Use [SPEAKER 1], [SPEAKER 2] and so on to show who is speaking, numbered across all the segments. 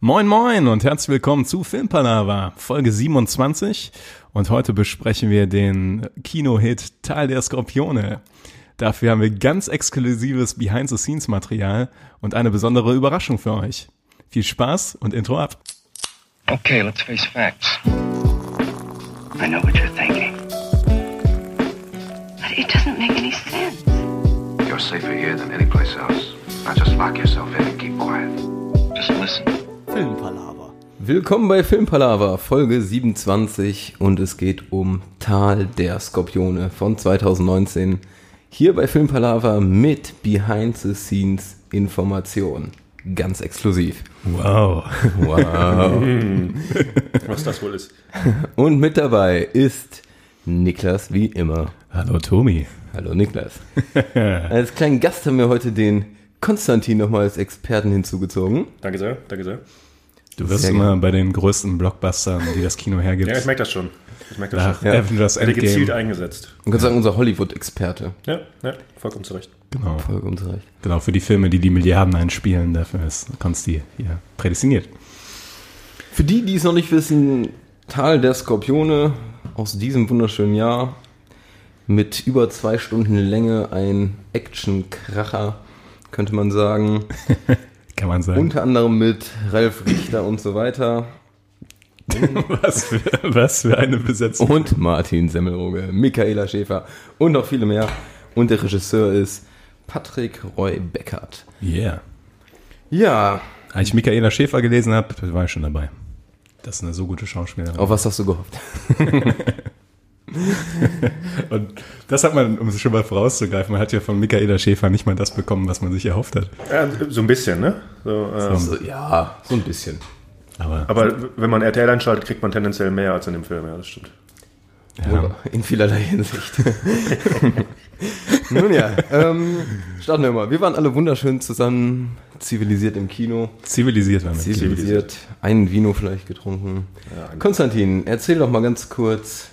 [SPEAKER 1] Moin moin und herzlich willkommen zu Filmpalava, Folge 27 und heute besprechen wir den Kinohit Tal der Skorpione. Dafür haben wir ganz exklusives Behind-the-Scenes-Material und eine besondere Überraschung für euch. Viel Spaß und Intro ab.
[SPEAKER 2] Okay, let's face facts. I know what you're thinking.
[SPEAKER 3] But it doesn't make any sense.
[SPEAKER 4] You're safer here than any place else. Now just lock yourself in and keep quiet.
[SPEAKER 2] Just listen.
[SPEAKER 5] Filmpalaver. Willkommen bei Filmpalaver, Folge 27 und es geht um Tal der Skorpione von 2019. Hier bei Filmpalaver mit Behind-the-Scenes-Information. Ganz exklusiv.
[SPEAKER 1] Wow.
[SPEAKER 5] Wow.
[SPEAKER 6] Was das wohl ist.
[SPEAKER 5] und mit dabei ist Niklas wie immer.
[SPEAKER 1] Hallo Tomi.
[SPEAKER 5] Hallo Niklas. als kleinen Gast haben wir heute den Konstantin nochmal als Experten hinzugezogen.
[SPEAKER 6] Danke sehr, danke sehr.
[SPEAKER 1] Du wirst
[SPEAKER 5] Sehr
[SPEAKER 1] immer bei den größten Blockbustern, die das Kino hergibt,
[SPEAKER 6] Ja, ich merke das schon. Ich merke das
[SPEAKER 1] nach
[SPEAKER 6] schon.
[SPEAKER 1] Avengers
[SPEAKER 6] Hätte gezielt
[SPEAKER 1] Endgame.
[SPEAKER 6] eingesetzt.
[SPEAKER 5] Man kann sagen, unser Hollywood-Experte.
[SPEAKER 6] Ja, ja, vollkommen zurecht.
[SPEAKER 1] Genau,
[SPEAKER 5] Vollkommen zu Recht.
[SPEAKER 1] genau, für die Filme, die die Milliarden einspielen, dafür ist Konsti hier prädestiniert.
[SPEAKER 5] Für die, die es noch nicht wissen, Tal der Skorpione aus diesem wunderschönen Jahr mit über zwei Stunden Länge ein Action-Kracher, könnte man sagen.
[SPEAKER 1] Kann man sagen.
[SPEAKER 5] Unter anderem mit Ralf Richter und so weiter.
[SPEAKER 1] was, für, was für eine Besetzung.
[SPEAKER 5] Und Martin Semmelroge, Michaela Schäfer und noch viele mehr. Und der Regisseur ist Patrick Roy Beckert.
[SPEAKER 1] Yeah.
[SPEAKER 5] Ja,
[SPEAKER 1] Als ich Michaela Schäfer gelesen habe, war ich schon dabei. Das ist eine so gute Schauspielerin.
[SPEAKER 5] auf was hast du gehofft?
[SPEAKER 1] Und das hat man, um es schon mal vorauszugreifen, man hat ja von Michaela Schäfer nicht mal das bekommen, was man sich erhofft hat.
[SPEAKER 6] Ja, so ein bisschen, ne? So, ähm,
[SPEAKER 5] Also, ja, so ein bisschen.
[SPEAKER 1] Aber,
[SPEAKER 6] aber wenn man RTL einschaltet, kriegt man tendenziell mehr als in dem Film, ja, das stimmt.
[SPEAKER 1] ja.
[SPEAKER 5] In vielerlei Hinsicht. Nun ja, ähm, starten wir mal. Wir waren alle wunderschön zusammen, zivilisiert im Kino.
[SPEAKER 1] zivilisiert waren wir.
[SPEAKER 5] Zivilisiert, einen Vino vielleicht getrunken. Konstantin, erzähl doch mal ganz kurz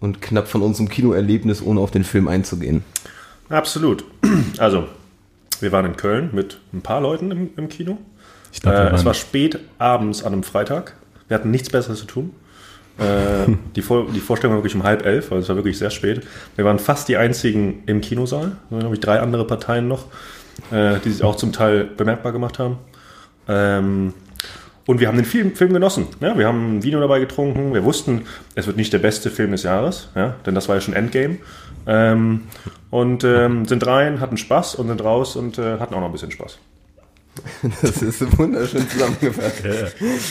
[SPEAKER 5] und knapp von unserem Kinoerlebnis, ohne auf den Film einzugehen.
[SPEAKER 6] Absolut. Also, wir waren in Köln mit ein paar Leuten im, im Kino.
[SPEAKER 1] Ich wir
[SPEAKER 6] Äh, es war spät abends an einem Freitag. Wir hatten nichts Besseres zu tun. Äh, die, Vor die Vorstellung war wirklich um halb elf, also es war wirklich sehr spät. Wir waren fast die einzigen im Kinosaal. Da waren, glaube ich, drei andere Parteien noch, äh, die sich auch zum Teil bemerkbar gemacht haben. Ähm, und wir haben den Film, Film genossen. Ja, wir haben ein Vino dabei getrunken. Wir wussten, es wird nicht der beste Film des Jahres, ja, denn das war ja schon Endgame. Ähm, und ähm, sind rein, hatten Spaß und sind raus und äh, hatten auch noch ein bisschen Spaß.
[SPEAKER 5] Das ist wunderschön zusammengefasst.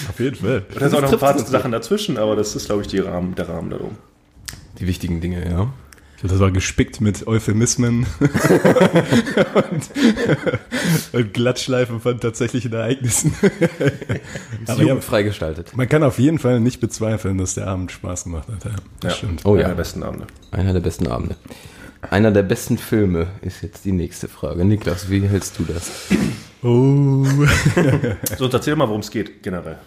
[SPEAKER 1] auf jeden Fall.
[SPEAKER 6] Da sind auch noch ein paar Sachen dazwischen, aber das ist, glaube ich, die Rahmen, der Rahmen darum.
[SPEAKER 5] Die wichtigen Dinge, ja.
[SPEAKER 1] Das war gespickt mit Euphemismen und, und Glattschleifen von tatsächlichen Ereignissen. Aber ja,
[SPEAKER 5] jugendfrei gestaltet.
[SPEAKER 1] man kann auf jeden Fall nicht bezweifeln, dass der Abend Spaß gemacht hat. Ja, das
[SPEAKER 6] Ja.
[SPEAKER 1] stimmt.
[SPEAKER 5] Oh
[SPEAKER 6] Einer
[SPEAKER 5] ja.
[SPEAKER 6] der besten Abende.
[SPEAKER 5] Einer der besten Abende. Einer der besten Filme ist jetzt die nächste Frage. Niklas, wie hältst du das?
[SPEAKER 1] Oh.
[SPEAKER 6] So, erzähl mal, worum es geht, generell.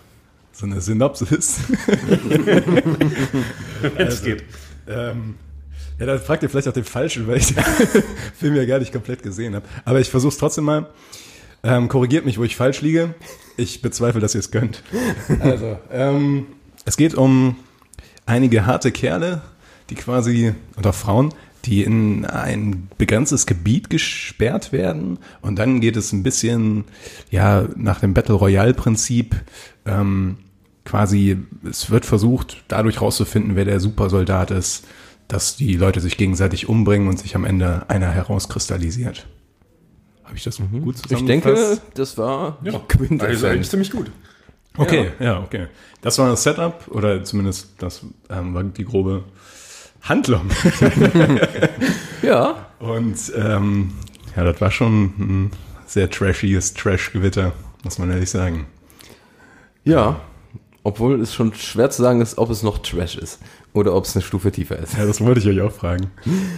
[SPEAKER 1] So eine Synopsis.
[SPEAKER 6] Wenn es geht.
[SPEAKER 1] Ähm, ja, da fragt ihr vielleicht auch den Falschen, weil ich den Film ja gar nicht komplett gesehen habe. Aber ich versuche es trotzdem mal. Ähm, korrigiert mich, wo ich falsch liege. Ich bezweifle, dass ihr es könnt. Also, ähm, es geht um einige harte Kerle, die quasi, oder Frauen, die in ein begrenztes Gebiet gesperrt werden. Und dann geht es ein bisschen, ja, nach dem Battle Royale-Prinzip, ähm, quasi, es wird versucht, dadurch rauszufinden, wer der Supersoldat ist, dass die Leute sich gegenseitig umbringen und sich am Ende einer herauskristallisiert. Habe ich das gut
[SPEAKER 5] Mhm. Ich
[SPEAKER 1] zusammengefasst?
[SPEAKER 5] denke, das war
[SPEAKER 6] Ja, also eigentlich ziemlich gut.
[SPEAKER 1] Okay, ja. okay. Das war das Setup oder zumindest das ähm, war die grobe Handlung.
[SPEAKER 5] Ja,
[SPEAKER 1] Und ähm, ja, das war schon ein sehr trashiges Trash-Gewitter, muss man ehrlich sagen.
[SPEAKER 5] ja. Obwohl es schon schwer zu sagen ist, ob es noch Trash ist oder ob es eine Stufe tiefer ist.
[SPEAKER 1] Ja, das wollte ich euch auch fragen.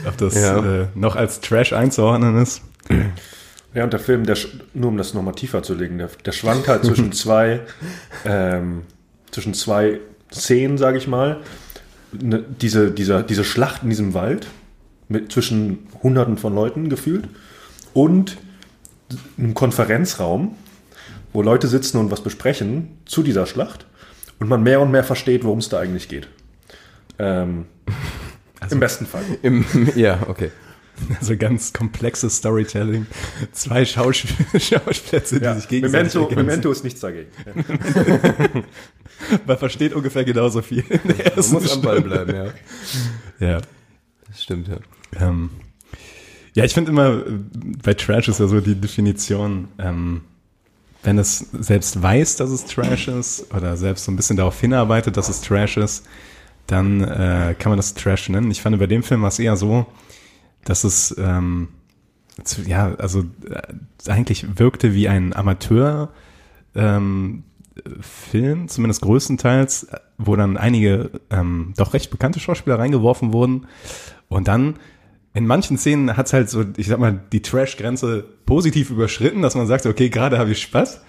[SPEAKER 1] Ob das
[SPEAKER 5] Ja.
[SPEAKER 1] äh, noch als Trash einzuordnen ist.
[SPEAKER 6] Ja, und der Film, der, nur um das nochmal tiefer zu legen, der, der schwankt halt zwischen zwei, ähm, zwischen zwei Szenen, sage ich mal. Ne, diese, dieser, diese Schlacht in diesem Wald mit zwischen Hunderten von Leuten gefühlt und einem Konferenzraum, wo Leute sitzen und was besprechen zu dieser Schlacht und man mehr und mehr versteht, worum es da eigentlich geht. Ähm, Im besten Fall.
[SPEAKER 5] Im, ja, okay.
[SPEAKER 1] Also ganz komplexes Storytelling. Zwei Schauspieler, Schauspieler die sich gegenseitig
[SPEAKER 6] Memento,
[SPEAKER 1] ergänzen.
[SPEAKER 6] Memento ist nichts dagegen. Ja.
[SPEAKER 1] Man versteht ungefähr genauso viel.
[SPEAKER 5] Man muss am Ball
[SPEAKER 1] Stunde.
[SPEAKER 5] bleiben, ja.
[SPEAKER 1] Ja.
[SPEAKER 5] Das stimmt, ja.
[SPEAKER 1] Ähm, ja, ich finde immer, bei Trash ist ja so die Definition, ähm, wenn es selbst weiß, dass es Trash ist oder selbst so ein bisschen darauf hinarbeitet, dass es Trash ist, dann äh, kann man das Trash nennen. Ich fand bei dem Film war es eher so, dass es ähm, ja, also äh, eigentlich wirkte wie ein Amateur ähm, Film, zumindest größtenteils, wo dann einige ähm, doch recht bekannte Schauspieler reingeworfen wurden. Und dann in manchen Szenen hat es halt so, ich sag mal, die Trash-Grenze positiv überschritten, dass man sagt, okay, gerade habe ich Spaß.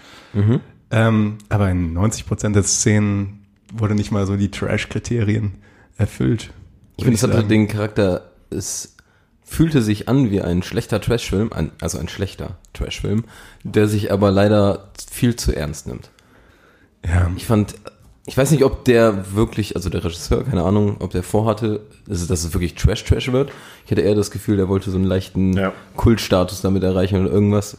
[SPEAKER 1] Ähm, aber in 90 Prozent der Szenen wurde nicht mal so die Trash-Kriterien erfüllt.
[SPEAKER 5] Ich finde, es hatte den Charakter, es fühlte sich an wie ein schlechter Trashfilm, ein, also ein schlechter Trashfilm, der sich aber leider viel zu ernst nimmt.
[SPEAKER 1] Ja.
[SPEAKER 5] Ich fand, ich weiß nicht, ob der wirklich, also der Regisseur, keine Ahnung, ob der vorhatte, dass es, dass es wirklich Trash-Trash wird. Ich hatte eher das Gefühl, der wollte so einen leichten
[SPEAKER 6] Ja.
[SPEAKER 5] Kultstatus damit erreichen oder irgendwas.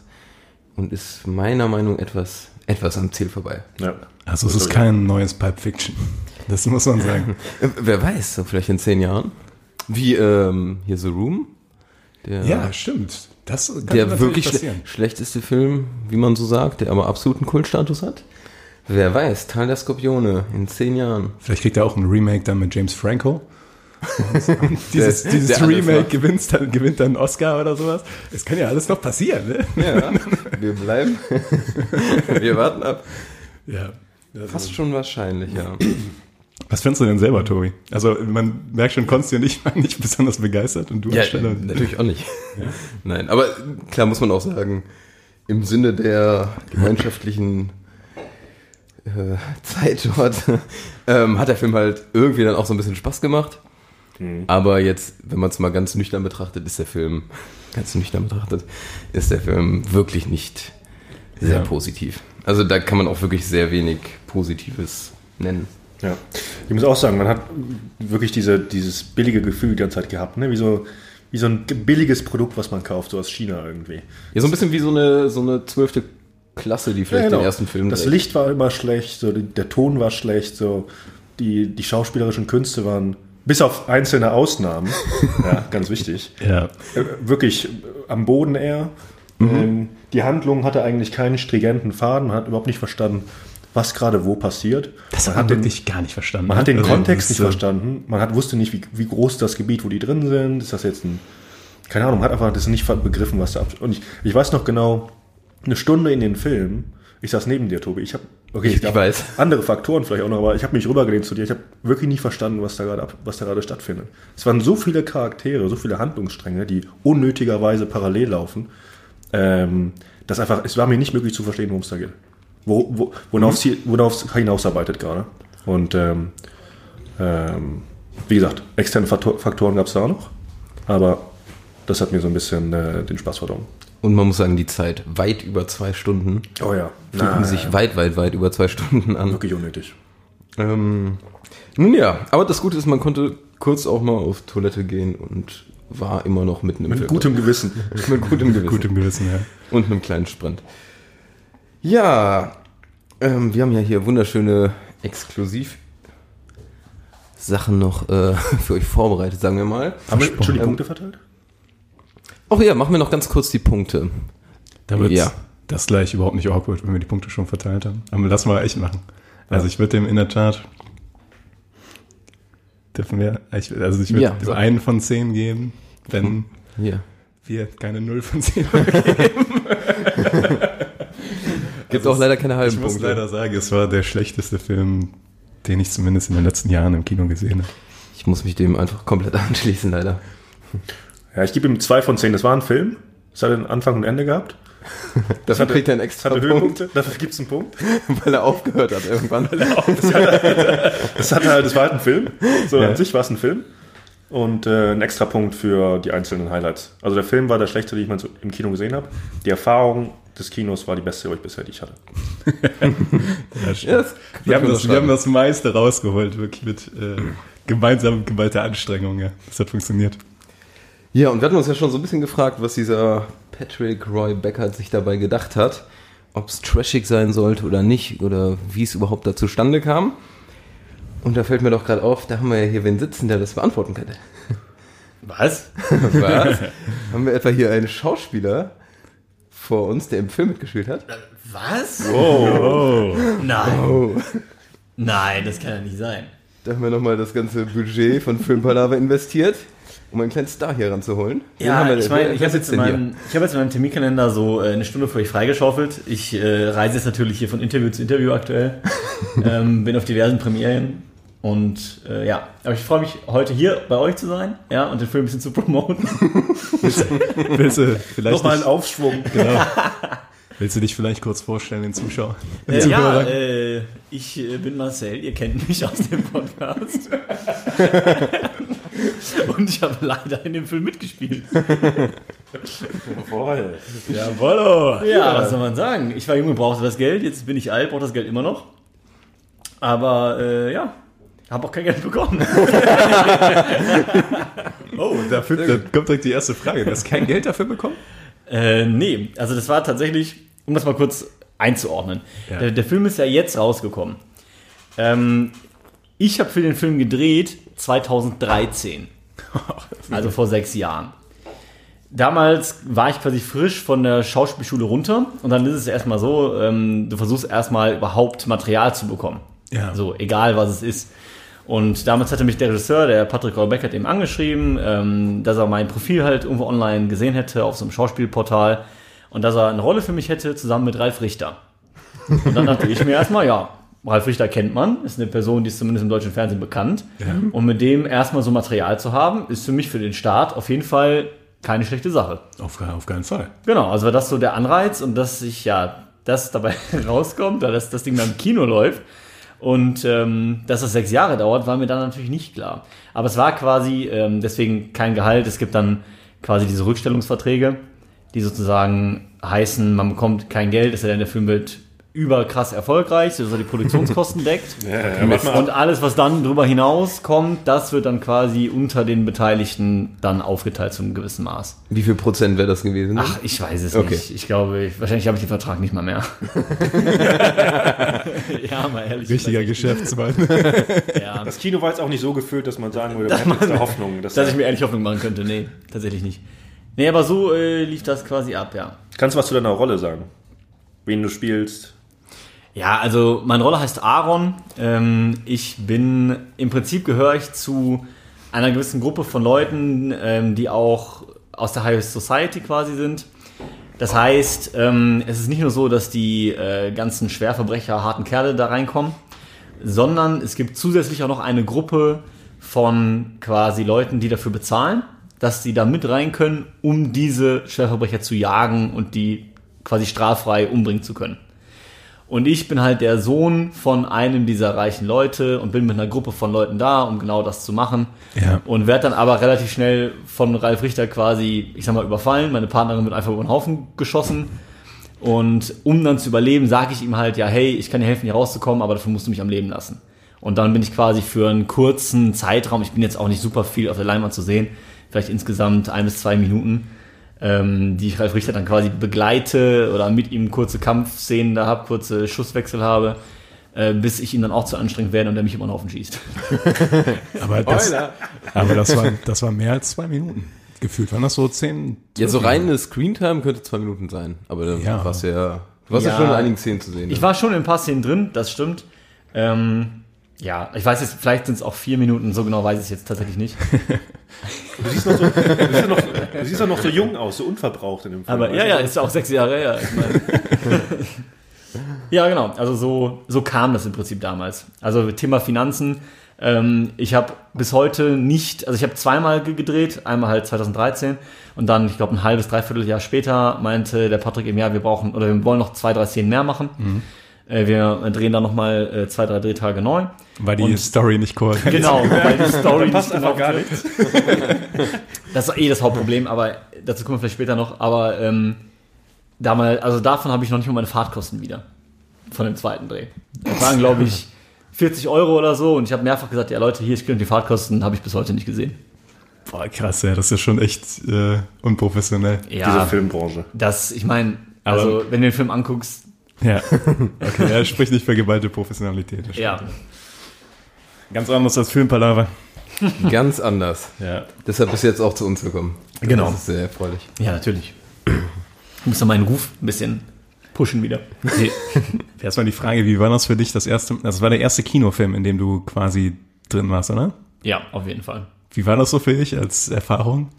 [SPEAKER 5] Und ist meiner Meinung nach etwas, etwas am Ziel vorbei.
[SPEAKER 6] Ja.
[SPEAKER 1] Also es ist kein neues Pulp Fiction. Das muss man sagen.
[SPEAKER 5] Äh, Wer weiß, so vielleicht in zehn Jahren. Wie ähm, hier The Room. Der,
[SPEAKER 1] Ja, stimmt. Das kann
[SPEAKER 5] der
[SPEAKER 1] natürlich
[SPEAKER 5] wirklich schle schlechteste Film, wie man so sagt, der aber absoluten Kultstatus hat. Wer weiß, Teil der Skorpione in zehn Jahren.
[SPEAKER 1] Vielleicht kriegt er auch ein Remake dann mit James Franco. Dieses
[SPEAKER 5] Der-
[SPEAKER 1] dieses
[SPEAKER 5] der
[SPEAKER 1] Remake gewinnt dann, gewinnt dann einen Oscar oder sowas. Es kann ja alles noch passieren, ne?
[SPEAKER 5] Ja, wir bleiben. wir warten ab.
[SPEAKER 1] Ja.
[SPEAKER 5] Fast schon wahrscheinlich, ja.
[SPEAKER 1] Was findest du denn selber, Tobi? Also man merkt schon, Konsti und ich waren nicht besonders begeistert und du
[SPEAKER 5] Ja,
[SPEAKER 1] als Stelle.
[SPEAKER 5] natürlich auch nicht. Nein, aber klar muss man auch sagen, im Sinne der gemeinschaftlichen äh, Zeit dort ähm, hat der Film halt irgendwie dann auch so ein bisschen Spaß gemacht. Aber jetzt, wenn man es mal ganz nüchtern betrachtet, ist der Film, ganz nüchtern betrachtet, ist der Film wirklich nicht sehr
[SPEAKER 1] Ja.
[SPEAKER 5] positiv. Also da kann man auch wirklich sehr wenig Positives nennen.
[SPEAKER 6] Ja. Ich muss auch sagen, man hat wirklich diese, dieses billige Gefühl die ganze Zeit gehabt, ne? wie, so, wie so ein billiges Produkt, was man kauft, so aus China irgendwie.
[SPEAKER 5] Ja, so ein bisschen wie so eine, so eine zwölfte Klasse, die vielleicht
[SPEAKER 6] Ja, genau.
[SPEAKER 5] den ersten Film
[SPEAKER 6] Das. Licht war immer schlecht, so der Ton war schlecht, so die, die schauspielerischen Künste waren, bis auf einzelne Ausnahmen, ja, ganz wichtig,
[SPEAKER 1] Ja.
[SPEAKER 6] äh, wirklich äh, am Boden eher. Ähm, die Handlung hatte eigentlich keinen stringenten Faden, man hat überhaupt nicht verstanden, was gerade wo passiert.
[SPEAKER 1] Das
[SPEAKER 6] man
[SPEAKER 1] hat man
[SPEAKER 6] den,
[SPEAKER 1] wirklich gar nicht verstanden.
[SPEAKER 6] man hat den
[SPEAKER 1] Also,
[SPEAKER 6] Kontext nicht verstanden. Man hat, wusste nicht, wie, wie groß das Gebiet, wo die drin sind. Ist das jetzt ein. Keine Ahnung, man hat einfach das nicht begriffen, was da. Und ich, ich weiß noch genau, eine Stunde in den Film, ich saß neben dir, Tobi. Ich habe. Okay,
[SPEAKER 5] Ich- ich weiß.
[SPEAKER 6] Andere Faktoren vielleicht auch noch, aber ich habe mich rübergelehnt zu dir. Ich habe wirklich nicht verstanden, was da gerade was da gerade stattfindet. Es waren so viele Charaktere, so viele Handlungsstränge, die unnötigerweise parallel laufen, ähm, dass einfach, es war mir nicht möglich zu verstehen, worum es da geht. Wo, wo, worauf, worauf es hinausarbeitet gerade. Und ähm, ähm, wie gesagt, externe Faktor- Faktoren gab es da auch noch, aber das hat mir so ein bisschen äh, den Spaß verdorben.
[SPEAKER 5] Und man muss sagen, die Zeit weit über zwei Stunden
[SPEAKER 6] Oh ja,
[SPEAKER 5] fühlten sich weit, weit, weit über zwei Stunden an.
[SPEAKER 6] wirklich unnötig.
[SPEAKER 5] Ähm, nun ja, aber das Gute ist, man konnte kurz auch mal auf Toilette gehen und war immer noch mitten im
[SPEAKER 6] Mit
[SPEAKER 5] Film.
[SPEAKER 6] gutem Gewissen.
[SPEAKER 5] mit gutem Gewissen.
[SPEAKER 1] Gut im Gewissen, ja.
[SPEAKER 5] Und einem kleinen Sprint. Ja, ähm, wir haben ja hier wunderschöne Exklusiv Sachen noch äh, für euch vorbereitet, sagen wir mal.
[SPEAKER 6] Haben wir schon die
[SPEAKER 5] Ähm,
[SPEAKER 6] Punkte verteilt?
[SPEAKER 5] Ach ja, machen wir noch ganz kurz die Punkte.
[SPEAKER 1] Da wird
[SPEAKER 5] Ja.
[SPEAKER 1] das gleich überhaupt nicht awkward, wenn wir die Punkte schon verteilt haben. Aber lass mal echt machen. Also ich würde dem in der Tat dürfen wir, ich, also ich würde
[SPEAKER 5] Ja.
[SPEAKER 1] so einen von zehn geben, wenn
[SPEAKER 5] Hier.
[SPEAKER 1] wir keine Null von zehn
[SPEAKER 5] Gibt auch leider keine halben
[SPEAKER 1] Ich muss
[SPEAKER 5] Punkte.
[SPEAKER 1] leider sagen, es war der schlechteste Film, den ich zumindest in den letzten Jahren im Kino gesehen habe.
[SPEAKER 5] Ich muss mich dem einfach komplett anschließen, leider.
[SPEAKER 6] Ja, ich gebe ihm zwei von zehn. Das war ein Film. Es hat einen Anfang und Ende gehabt.
[SPEAKER 5] Dafür
[SPEAKER 6] hatte-
[SPEAKER 5] kriegt er einen extra
[SPEAKER 6] hatte
[SPEAKER 5] Punkt,
[SPEAKER 6] Höhepunkte. Dafür gibt es einen Punkt.
[SPEAKER 5] weil er aufgehört hat irgendwann.
[SPEAKER 6] Das, hatte halt, das war halt ein Film. So
[SPEAKER 1] Ja.
[SPEAKER 6] an sich war es ein Film. Und äh, ein extra Punkt für die einzelnen Highlights. Also der Film war der schlechteste, den ich mal so im Kino gesehen habe. Die Erfahrung des Kinos war die beste, glaube ich, bisher, die ich hatte.
[SPEAKER 1] Ja, stimmt.
[SPEAKER 5] Ja, das
[SPEAKER 1] wir, haben das, wir haben das meiste rausgeholt, wirklich mit äh, gemeinsam geballter Anstrengung. Ja. Das hat funktioniert.
[SPEAKER 5] Ja, und wir hatten uns ja schon so ein bisschen gefragt, was dieser Patrick Roy Beckert sich dabei gedacht hat. Ob es trashig sein sollte oder nicht, oder wie es überhaupt da zustande kam. Und da fällt mir doch gerade auf, da haben wir ja hier wen sitzen, der das beantworten könnte.
[SPEAKER 7] Was?
[SPEAKER 5] Was? haben wir etwa hier einen Schauspieler vor uns, der im Film mitgespielt hat?
[SPEAKER 7] Was?
[SPEAKER 1] Oh.
[SPEAKER 7] Nein. Nein, das kann ja nicht sein.
[SPEAKER 5] Da haben wir nochmal das ganze Budget von Filmpalava investiert, um einen kleinen Star hier ranzuholen.
[SPEAKER 7] Ja,
[SPEAKER 5] wir
[SPEAKER 7] ich meine, ich habe jetzt, in meinem- ich hab jetzt in meinem Terminkalender so äh, eine Stunde für euch freigeschaufelt. Ich äh, reise jetzt natürlich hier von Interview zu Interview aktuell. ähm, bin auf diversen Premieren. Und äh, ja, aber ich freue mich, heute hier bei euch zu sein ja, und den Film ein bisschen zu promoten.
[SPEAKER 1] Willst du vielleicht
[SPEAKER 6] Nochmal einen Aufschwung.
[SPEAKER 1] genau. Willst du dich vielleicht kurz vorstellen, den Zuschauer? Den
[SPEAKER 7] Äh, ja, äh, ich äh, bin Marcel, ihr kennt mich aus dem Podcast. Und ich habe leider in dem Film mitgespielt.
[SPEAKER 6] Jawohl.
[SPEAKER 1] Jawollo.
[SPEAKER 7] Ja, was soll man sagen? Ich war jung und brauchte das Geld, jetzt bin ich alt, brauche das Geld immer noch. Aber äh, ja, habe auch kein Geld bekommen.
[SPEAKER 1] Oh, dafür, da kommt direkt die erste Frage. Du hast kein Geld dafür bekommen?
[SPEAKER 7] äh, nee, also das war tatsächlich, um das mal kurz einzuordnen.
[SPEAKER 1] Ja.
[SPEAKER 7] Der, der Film ist ja jetzt rausgekommen. Ähm, ich habe für den Film gedreht 2013. Also vor sechs Jahren. Damals war ich quasi frisch von der Schauspielschule runter und dann ist es erstmal so, ähm, du versuchst erstmal überhaupt Material zu bekommen.
[SPEAKER 1] Ja.
[SPEAKER 7] So, egal was es ist. Und damals hatte mich der Regisseur, der Patrick Rollbeck, hat eben angeschrieben, ähm, dass er mein Profil halt irgendwo online gesehen hätte auf so einem Schauspielportal und dass er eine Rolle für mich hätte, zusammen mit Ralf Richter. Und dann dachte ich mir erstmal, ja, Ralf Richter kennt man, ist eine Person, die ist zumindest im deutschen Fernsehen bekannt. Und mit dem erstmal so Material zu haben, ist für mich für den Start auf jeden Fall keine schlechte Sache.
[SPEAKER 1] Auf, auf keinen Fall.
[SPEAKER 7] Genau, also war das so der Anreiz und dass ich ja, das dabei rauskommt, dass das Ding dann im Kino läuft und ähm, dass das sechs Jahre dauert, war mir dann natürlich nicht klar. Aber es war quasi ähm, deswegen kein Gehalt. Es gibt dann quasi diese Rückstellungsverträge, die sozusagen heißen, man bekommt kein Geld, es sei denn, der Film wird überkrass erfolgreich, dass er die Produktionskosten deckt.
[SPEAKER 6] Ja, ja,
[SPEAKER 7] Und alles, was dann drüber hinaus kommt, das wird dann quasi unter den Beteiligten dann aufgeteilt zu einem gewissen Maß.
[SPEAKER 5] Wie viel Prozent wäre das gewesen?
[SPEAKER 7] Ach, ich weiß es
[SPEAKER 5] Okay.
[SPEAKER 7] nicht. Ich glaube, ich, wahrscheinlich habe ich den Vertrag nicht mal mehr. ja, mal ehrlich.
[SPEAKER 1] Richtiger Geschäftsmann.
[SPEAKER 7] Ja,
[SPEAKER 6] Das Kino war jetzt auch nicht so gefüllt, dass man sagen würde, man hätte Hoffnung. Dass
[SPEAKER 7] dass ich mir ehrlich Hoffnung machen könnte. Nee, tatsächlich nicht. Nee, aber so äh, lief das quasi ab, ja.
[SPEAKER 6] Kannst du was zu deiner Rolle sagen? Wen du spielst?
[SPEAKER 7] Ja, also meine Rolle heißt Aaron. Ähm, ich bin im Prinzip gehöre ich zu einer gewissen Gruppe von Leuten, ähm, die auch aus der High Society quasi sind. Das heißt, ähm, es ist nicht nur so, dass die äh, ganzen Schwerverbrecher, harten Kerle da reinkommen, sondern es gibt zusätzlich auch noch eine Gruppe von quasi Leuten, die dafür bezahlen, dass sie da mit rein können, um diese Schwerverbrecher zu jagen und die quasi straffrei umbringen zu können. Und ich bin halt der Sohn von einem dieser reichen Leute und bin mit einer Gruppe von Leuten da, um genau das zu machen.
[SPEAKER 1] Ja.
[SPEAKER 7] Und werde dann aber relativ schnell von Ralf Richter quasi, ich sag mal, überfallen. Meine Partnerin wird einfach über den Haufen geschossen. Und um dann zu überleben, sage ich ihm halt, ja, hey, ich kann dir helfen, hier rauszukommen, aber dafür musst du mich am Leben lassen. Und dann bin ich quasi für einen kurzen Zeitraum, ich bin jetzt auch nicht super viel auf der Leinwand zu sehen, vielleicht insgesamt ein bis zwei Minuten, ähm, die ich Ralf Richter dann quasi begleite oder mit ihm kurze Kampfszenen da habe, kurze Schusswechsel habe, äh, bis ich ihn dann auch zu anstrengend werde und er mich immer noch auf den schießt.
[SPEAKER 1] Aber das, aber das war, das war mehr als zwei Minuten. Gefühlt waren das so zehn.
[SPEAKER 5] Ja, so reine Screentime könnte zwei Minuten sein. Aber dann
[SPEAKER 1] Ja.
[SPEAKER 5] warst du ja, du warst ja.
[SPEAKER 7] Ja.
[SPEAKER 5] schon in einigen Szenen zu sehen. ne?
[SPEAKER 7] Ich war schon in ein paar Szenen drin, das stimmt. Ähm, ja, ich weiß jetzt, vielleicht sind es auch vier Minuten, so genau weiß ich es jetzt tatsächlich nicht.
[SPEAKER 6] Du siehst, noch so, du, siehst ja noch, du siehst ja noch so jung aus, so unverbraucht in dem Film.
[SPEAKER 7] Aber ja, ja, ist ja auch sechs Jahre her. Ja, genau. Also so, so kam das im Prinzip damals. Also Thema Finanzen. Ähm, ich habe bis heute nicht, also ich habe zweimal ge- gedreht, einmal halt 2013 und dann, ich glaube, ein halbes, dreiviertel Jahr später meinte der Patrick eben, ja, wir brauchen oder wir wollen noch zwei, drei Szenen mehr machen. Äh, wir drehen dann nochmal äh, zwei, drei Drehtage neu.
[SPEAKER 1] War die
[SPEAKER 7] Und-
[SPEAKER 1] Story nicht kohärent?
[SPEAKER 7] Genau, weil die Story nicht
[SPEAKER 6] einfach gar
[SPEAKER 7] wird. Das ist eh das Hauptproblem, aber dazu kommen wir vielleicht später noch. Aber ähm, damals, also davon habe ich noch nicht mal meine Fahrtkosten wieder. Von dem zweiten Dreh. Das waren, glaube ich, 40 Euro oder so und ich habe mehrfach gesagt, ja Leute, hier, ich könnte die Fahrtkosten, habe ich bis heute nicht gesehen.
[SPEAKER 1] Boah, krass, ja, das ist ja schon echt äh, unprofessionell.
[SPEAKER 6] Diese Filmbranche.
[SPEAKER 7] Das, ich meine, also wenn du den Film anguckst,
[SPEAKER 1] Ja. Okay, er spricht nicht für geballte Professionalität.
[SPEAKER 7] ja.
[SPEAKER 1] stimmt. Ganz anders als Filmpalaver.
[SPEAKER 5] Ganz anders.
[SPEAKER 1] Ja.
[SPEAKER 5] Deshalb bist du jetzt auch zu uns gekommen.
[SPEAKER 7] Genau.
[SPEAKER 5] Das ist sehr erfreulich.
[SPEAKER 7] Ja, natürlich. Ich muss ja meinen Ruf ein bisschen pushen wieder.
[SPEAKER 1] Erstmal die Frage, wie war das für dich das erste, das war der erste Kinofilm, in dem du quasi drin warst, oder?
[SPEAKER 7] Ja, auf jeden Fall.
[SPEAKER 1] Wie war das so für dich als Erfahrung?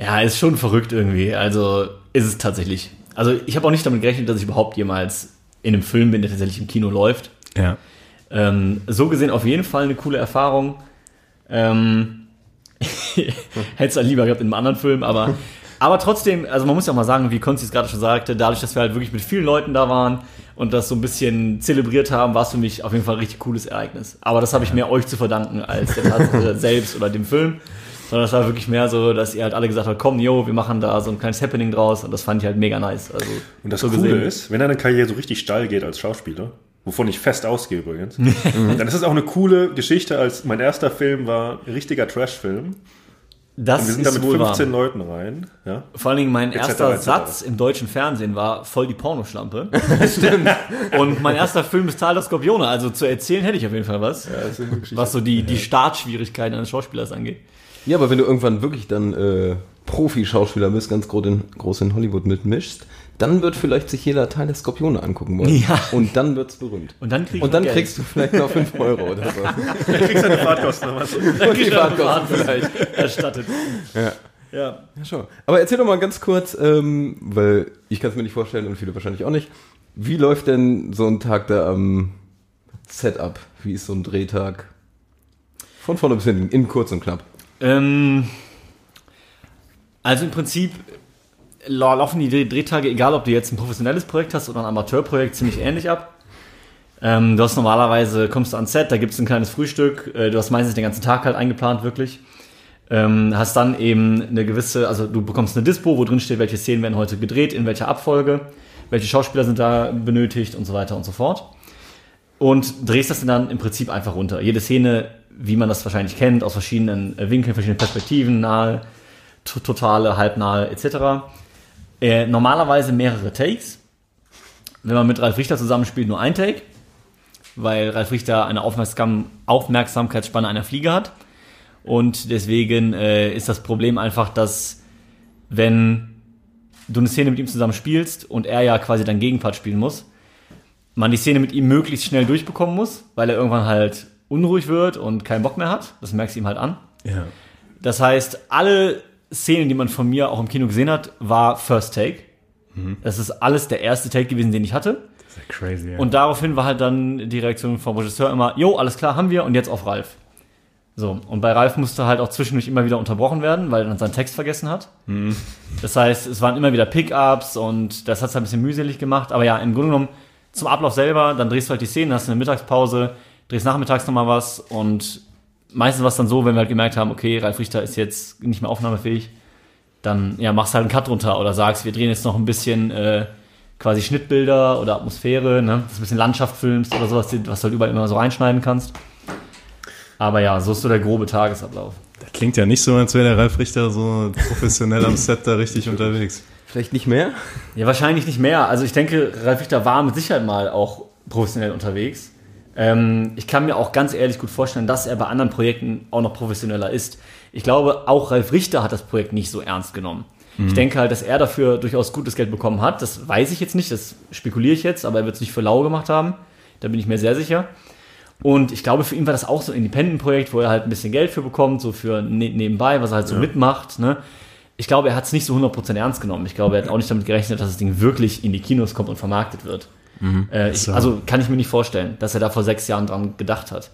[SPEAKER 7] Ja, ist schon verrückt irgendwie. Also ist es tatsächlich. Also ich habe auch nicht damit gerechnet, dass ich überhaupt jemals in einem Film bin, der tatsächlich im Kino läuft.
[SPEAKER 1] Ja.
[SPEAKER 7] Ähm, so gesehen auf jeden Fall eine coole Erfahrung. Ähm, Hätte es dann lieber gehabt in einem anderen Film, aber, aber trotzdem, also man muss ja auch mal sagen, wie Konzi es gerade schon sagte, dadurch, dass wir halt wirklich mit vielen Leuten da waren und das so ein bisschen zelebriert haben, war es für mich auf jeden Fall ein richtig cooles Ereignis. Aber das habe ich mehr euch zu verdanken als der Tatsache selbst oder dem Film. Sondern das war wirklich mehr so, dass ihr halt alle gesagt habt, komm, yo, wir machen da so ein kleines Happening draus und das fand ich halt mega nice. Also,
[SPEAKER 6] Und das
[SPEAKER 7] so
[SPEAKER 6] Coole
[SPEAKER 7] gesehen-
[SPEAKER 6] ist, wenn deine Karriere so richtig steil geht als Schauspieler, wovon ich fest ausgehe übrigens, dann ist es auch eine coole Geschichte, als mein erster Film war ein richtiger Trash-Film.
[SPEAKER 7] das
[SPEAKER 6] Und wir sind da mit
[SPEAKER 7] wohl
[SPEAKER 6] 15
[SPEAKER 7] wahr.
[SPEAKER 6] Leuten rein. Ja?
[SPEAKER 7] Vor allen Dingen mein
[SPEAKER 6] Etc.,
[SPEAKER 7] erster
[SPEAKER 6] etc..
[SPEAKER 7] Satz im deutschen Fernsehen war voll die Pornoschlampe. Stimmt. Und mein erster Film ist Tal der Skorpione. Also zu erzählen hätte ich auf jeden Fall was. was so die, die Startschwierigkeiten eines Schauspielers angeht.
[SPEAKER 5] Ja, aber wenn du irgendwann wirklich dann äh, Profi-Schauspieler bist, ganz groß in, groß in Hollywood mitmischst, dann wird vielleicht sich jeder Teil der Skorpione angucken wollen.
[SPEAKER 7] Ja.
[SPEAKER 5] Und dann wird's berühmt.
[SPEAKER 7] Und dann krieg
[SPEAKER 5] Und dann kriegst du vielleicht noch 5 Euro oder so.
[SPEAKER 6] Du kriegst deine Fahrtkosten oder was?
[SPEAKER 7] Dann krieg ich dann
[SPEAKER 5] Fahrtkosten
[SPEAKER 7] vielleicht erstattet.
[SPEAKER 5] Ja.
[SPEAKER 7] Ja.
[SPEAKER 5] Ja, schon. Aber erzähl doch mal ganz kurz, ähm, weil ich kann es mir nicht vorstellen und viele wahrscheinlich auch nicht. Wie läuft denn so ein Tag da am Setup? Wie ist so ein Drehtag? Von vorne bis hinten, in kurz und knapp.
[SPEAKER 7] Ähm, also im Prinzip la- laufen die Dreh- Drehtage, egal ob du jetzt ein professionelles Projekt hast oder ein Amateurprojekt, ziemlich ähnlich ab. Ähm, du hast normalerweise, kommst du ans Set, da gibt es ein kleines Frühstück, äh, du hast meistens den ganzen Tag halt eingeplant, wirklich. Ähm, hast dann eben eine gewisse, also du bekommst eine Dispo, wo drin steht, welche Szenen werden heute gedreht, in welcher Abfolge, welche Schauspieler sind da benötigt und so weiter und so fort. Und drehst das dann im Prinzip einfach runter. Jede Szene, wie man das wahrscheinlich kennt, aus verschiedenen äh, Winkeln, verschiedenen Perspektiven, nahe, to- totale, halbnahe etc. Äh, normalerweise mehrere Takes. Wenn man mit Ralf Richter zusammenspielt, nur ein Take, weil Ralf Richter eine Aufmerksam Aufmerksamkeitsspanne einer Fliege hat. Und deswegen äh, ist das Problem einfach, dass wenn du eine Szene mit ihm zusammen spielst und er ja quasi deinen Gegenpart spielen muss, man die Szene mit ihm möglichst schnell durchbekommen muss, weil er irgendwann halt unruhig wird und keinen Bock mehr hat. Das merkst du ihm halt an.
[SPEAKER 1] Ja.
[SPEAKER 7] Das heißt, alle Szenen, die man von mir auch im Kino gesehen hat, war First Take. Das ist alles der erste Take gewesen, den ich hatte.
[SPEAKER 1] Das ist ja crazy. Ja.
[SPEAKER 7] Und daraufhin war halt dann die Reaktion vom Regisseur immer, jo, alles klar, haben wir und jetzt auf Ralf. So, und bei Ralf musste halt auch zwischendurch immer wieder unterbrochen werden, weil er dann seinen Text vergessen hat. Das heißt, es waren immer wieder Pickups und das hat es ein bisschen mühselig gemacht. Aber ja, im Grunde genommen zum Ablauf selber, dann drehst du halt die Szenen, hast eine Mittagspause, drehst nachmittags nochmal was und meistens war es dann so, wenn wir halt gemerkt haben, okay, Ralf Richter ist jetzt nicht mehr aufnahmefähig, dann ja, machst halt einen Cut runter oder sagst, wir drehen jetzt noch ein bisschen äh, quasi Schnittbilder oder Atmosphäre, ne? dass du ein bisschen Landschaft filmst oder sowas, was du halt überall immer so reinschneiden kannst. Aber ja, so ist so der grobe Tagesablauf.
[SPEAKER 1] Das klingt ja nicht so, als wäre der Ralf Richter so professionell am Set da richtig unterwegs.
[SPEAKER 5] Vielleicht nicht mehr?
[SPEAKER 7] Ja, wahrscheinlich nicht mehr. Also ich denke, Ralf Richter war mit Sicherheit mal auch professionell unterwegs. Ähm, ich kann mir auch ganz ehrlich gut vorstellen, dass er bei anderen Projekten auch noch professioneller ist. Ich glaube, auch Ralf Richter hat das Projekt nicht so ernst genommen. Ich denke halt, dass er dafür durchaus gutes Geld bekommen hat. Das weiß ich jetzt nicht, das spekuliere ich jetzt, aber er wird es nicht für lau gemacht haben. Da bin ich mir sehr sicher. Und ich glaube, für ihn war das auch so ein Independent-Projekt, wo er halt ein bisschen Geld für bekommt, so für ne nebenbei, was er halt so mitmacht. Ne? Ich glaube, er hat es nicht so 100% ernst genommen. Ich glaube, er hat auch nicht damit gerechnet, dass das Ding wirklich in die Kinos kommt und vermarktet wird. Äh, ich,
[SPEAKER 1] So.
[SPEAKER 7] Also kann ich mir nicht vorstellen, dass er da vor sechs Jahren dran gedacht hat.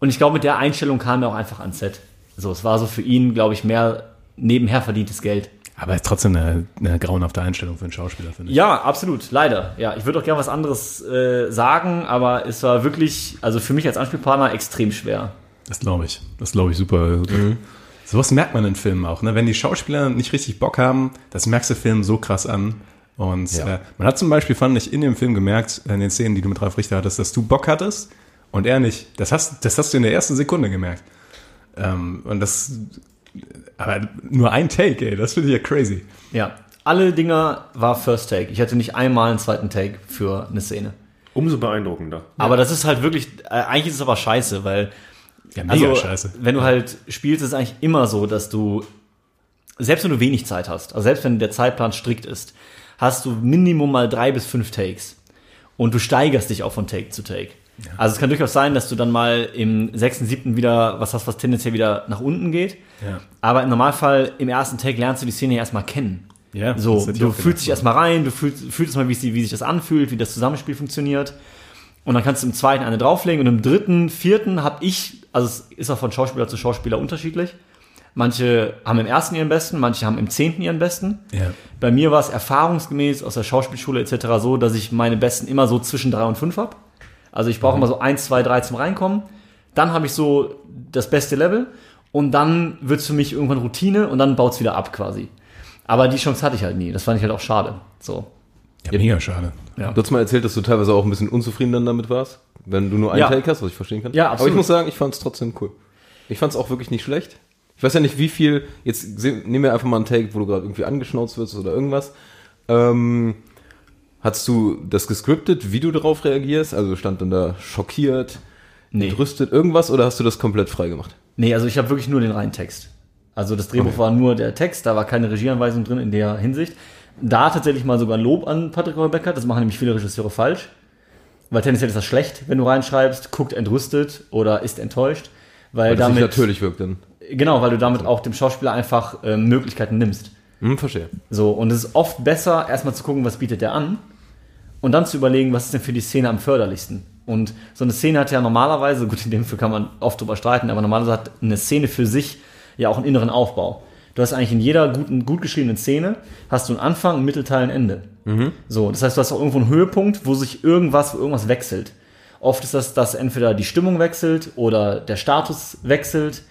[SPEAKER 7] Und ich glaube, mit der Einstellung kam er auch einfach ans Set. So, es war so für ihn, glaube ich, mehr nebenher verdientes Geld.
[SPEAKER 1] Aber ist trotzdem eine, eine grauenhafte Einstellung für einen Schauspieler, finde ich.
[SPEAKER 7] Ja, absolut, leider. Ja, ich würde auch gerne was anderes äh, sagen, aber es war wirklich, also für mich als Anspielpartner extrem schwer.
[SPEAKER 1] Das glaube ich. Das glaube ich super. Sowas merkt man in Filmen auch. Ne? Wenn die Schauspieler nicht richtig Bock haben, das merkst du Filmen so krass an. Und
[SPEAKER 5] Ja.
[SPEAKER 1] äh, man hat zum Beispiel, fand ich, in dem Film gemerkt, in den Szenen, die du mit Ralf Richter hattest, dass du Bock hattest und er nicht. Das hast, das hast du in der ersten Sekunde gemerkt. Ähm, und das, aber nur ein Take, ey, das finde ich ja crazy.
[SPEAKER 7] Ja. Alle Dinger war First Take. Ich hatte nicht einmal einen zweiten Take für eine Szene.
[SPEAKER 6] Umso beeindruckender.
[SPEAKER 7] Aber das ist halt wirklich, äh, eigentlich ist es aber scheiße, weil
[SPEAKER 1] Ja, mega
[SPEAKER 7] also,
[SPEAKER 1] scheiße.
[SPEAKER 7] wenn du halt spielst, ist es eigentlich immer so, dass du, selbst wenn du wenig Zeit hast, also selbst wenn der Zeitplan strikt ist, hast du Minimum mal drei bis fünf Takes. Und du steigerst dich auch von Take zu Take. Also es kann durchaus sein, dass du dann mal im sechsten, siebten wieder was hast, was tendenziell wieder nach unten geht.
[SPEAKER 1] Ja.
[SPEAKER 7] Aber im Normalfall, im ersten Take lernst du die Szene ja erstmal kennen.
[SPEAKER 1] Ja,
[SPEAKER 7] So, du fühlst dich erstmal rein, du fühlst, fühlst mal, wie, sie, wie sich das anfühlt, wie das Zusammenspiel funktioniert. Und dann kannst du im zweiten eine drauflegen und im dritten, vierten habe ich, also es ist auch von Schauspieler zu Schauspieler unterschiedlich. Manche haben im ersten ihren besten, manche haben im zehnten ihren besten.
[SPEAKER 1] Ja.
[SPEAKER 7] Bei mir war es erfahrungsgemäß aus der Schauspielschule etc. so, dass ich meine besten immer so zwischen drei und fünf habe. Also ich brauche immer so eins, zwei, drei zum Reinkommen. Dann habe ich so das beste Level und dann wird es für mich irgendwann Routine und dann baut es wieder ab quasi. Aber die Chance hatte ich halt nie. Das fand ich halt auch schade. So.
[SPEAKER 1] Ja, mega schade.
[SPEAKER 7] Ja.
[SPEAKER 5] Du hast mal erzählt, dass du teilweise auch ein bisschen unzufrieden dann damit warst, wenn du nur einen
[SPEAKER 7] Ja.
[SPEAKER 5] Take hast, was ich verstehen kann.
[SPEAKER 7] Ja,
[SPEAKER 5] Aber ich
[SPEAKER 7] absolut.
[SPEAKER 5] muss sagen, ich fand es trotzdem cool. Ich fand es auch wirklich nicht schlecht. Ich weiß ja nicht, wie viel, jetzt nehmen wir einfach mal einen Take, wo du gerade irgendwie angeschnauzt wirst oder irgendwas. Ähm, hast du das gescriptet, wie du darauf reagierst? Also stand dann da schockiert,
[SPEAKER 7] Nee.
[SPEAKER 5] entrüstet, irgendwas oder hast du das komplett frei gemacht?
[SPEAKER 7] Nee, also ich habe wirklich nur den reinen Text. Also das Drehbuch war nur der Text, da war keine Regieanweisung drin in der Hinsicht. Da tatsächlich mal sogar ein Lob an Patrick Rebecca, das machen nämlich viele Regisseure falsch. Weil tendenziell ist das schlecht, wenn du reinschreibst, guckt entrüstet oder ist enttäuscht. Weil,
[SPEAKER 5] Weil
[SPEAKER 7] damit,
[SPEAKER 5] natürlich wirkt dann.
[SPEAKER 7] Genau, weil du damit auch dem Schauspieler einfach ähm, Möglichkeiten nimmst.
[SPEAKER 5] Hm, verstehe.
[SPEAKER 7] So, und es ist oft besser, erstmal zu gucken, was bietet der an und dann zu überlegen, was ist denn für die Szene am förderlichsten. Und so eine Szene hat ja normalerweise, gut, in dem Fall kann man oft drüber streiten, aber normalerweise hat eine Szene für sich ja auch einen inneren Aufbau. Du hast eigentlich in jeder guten, gut geschriebenen Szene hast du einen Anfang, einen Mittelteil, ein Ende. So, das heißt, du hast auch irgendwo einen Höhepunkt, wo sich irgendwas, wo irgendwas wechselt. Oft ist das, dass entweder die Stimmung wechselt oder der Status wechselt,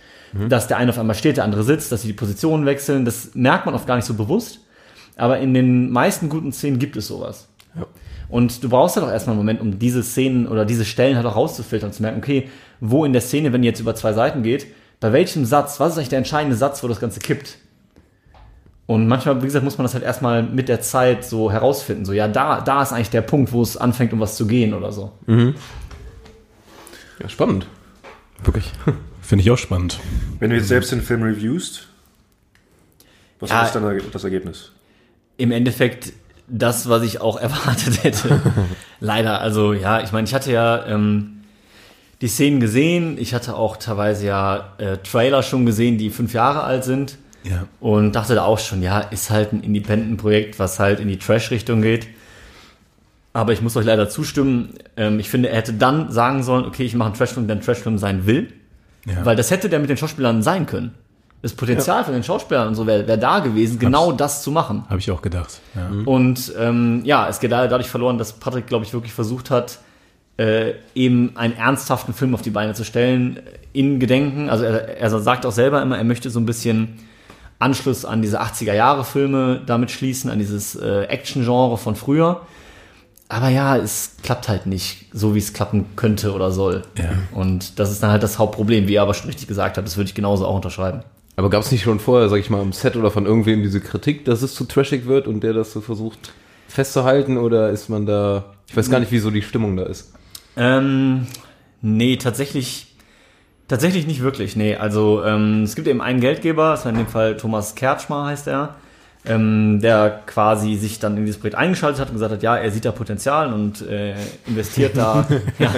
[SPEAKER 7] dass der eine auf einmal steht, der andere sitzt, dass sie die Positionen wechseln. Das merkt man oft gar nicht so bewusst. Aber in den meisten guten Szenen gibt es sowas. Und du brauchst halt auch erstmal einen Moment, um diese Szenen oder diese Stellen halt auch rauszufiltern und zu merken, okay, wo in der Szene, wenn die jetzt über zwei Seiten geht, bei welchem Satz, was ist eigentlich der entscheidende Satz, wo das Ganze kippt? Und manchmal, wie gesagt, muss man das halt erstmal mit der Zeit so herausfinden. So, ja, da, da ist eigentlich der Punkt, wo es anfängt, um was zu gehen oder so.
[SPEAKER 5] Ja, spannend. Wirklich.
[SPEAKER 1] Finde ich auch spannend.
[SPEAKER 6] Wenn du jetzt selbst den Film reviewst, was
[SPEAKER 7] Ja.
[SPEAKER 6] ist dann das Ergebnis?
[SPEAKER 7] im Endeffekt das, was ich auch erwartet hätte. Leider, also ja, ich meine, ich hatte ja ähm, die Szenen gesehen, ich hatte auch teilweise ja äh, Trailer schon gesehen, die fünf Jahre alt sind
[SPEAKER 1] Ja.
[SPEAKER 7] und dachte da auch schon, ja, ist halt ein Independent-Projekt, was halt in die Trash-Richtung geht. Aber ich muss euch leider zustimmen, ähm, ich finde, er hätte dann sagen sollen, okay, ich mache einen Trashfilm, der ein Trashfilm sein will,
[SPEAKER 1] Ja.
[SPEAKER 7] weil das hätte der mit den Schauspielern sein können. Das Potenzial von den Schauspielern und so wäre wär da gewesen, genau das zu machen.
[SPEAKER 1] Habe ich auch gedacht. Ja.
[SPEAKER 7] Und ähm, ja, es geht dadurch verloren, dass Patrick, glaube ich, wirklich versucht hat, äh, eben einen ernsthaften Film auf die Beine zu stellen, in Gedenken. Also er, er sagt auch selber immer, er möchte so ein bisschen Anschluss an diese 80er-Jahre-Filme damit schließen, an dieses äh, Action-Genre von früher. Aber ja, es klappt halt nicht so, wie es klappen könnte oder soll.
[SPEAKER 1] Ja.
[SPEAKER 7] Und das ist dann halt das Hauptproblem, wie er aber schon richtig gesagt hat. Das würde ich genauso auch unterschreiben.
[SPEAKER 5] Aber gab es nicht schon vorher, sag ich mal, am Set oder von irgendwem diese Kritik, dass es zu trashig wird und der das so versucht festzuhalten? Oder ist man da. Ich weiß gar nicht, wie so die Stimmung da ist.
[SPEAKER 7] Ähm, nee, tatsächlich, tatsächlich nicht wirklich. Nee, also ähm, es gibt eben einen Geldgeber, das war in dem Fall Thomas Kertschmer heißt er, ähm, der quasi sich dann in dieses Projekt eingeschaltet hat und gesagt hat, ja, er sieht da Potenzial und äh, investiert da. ja,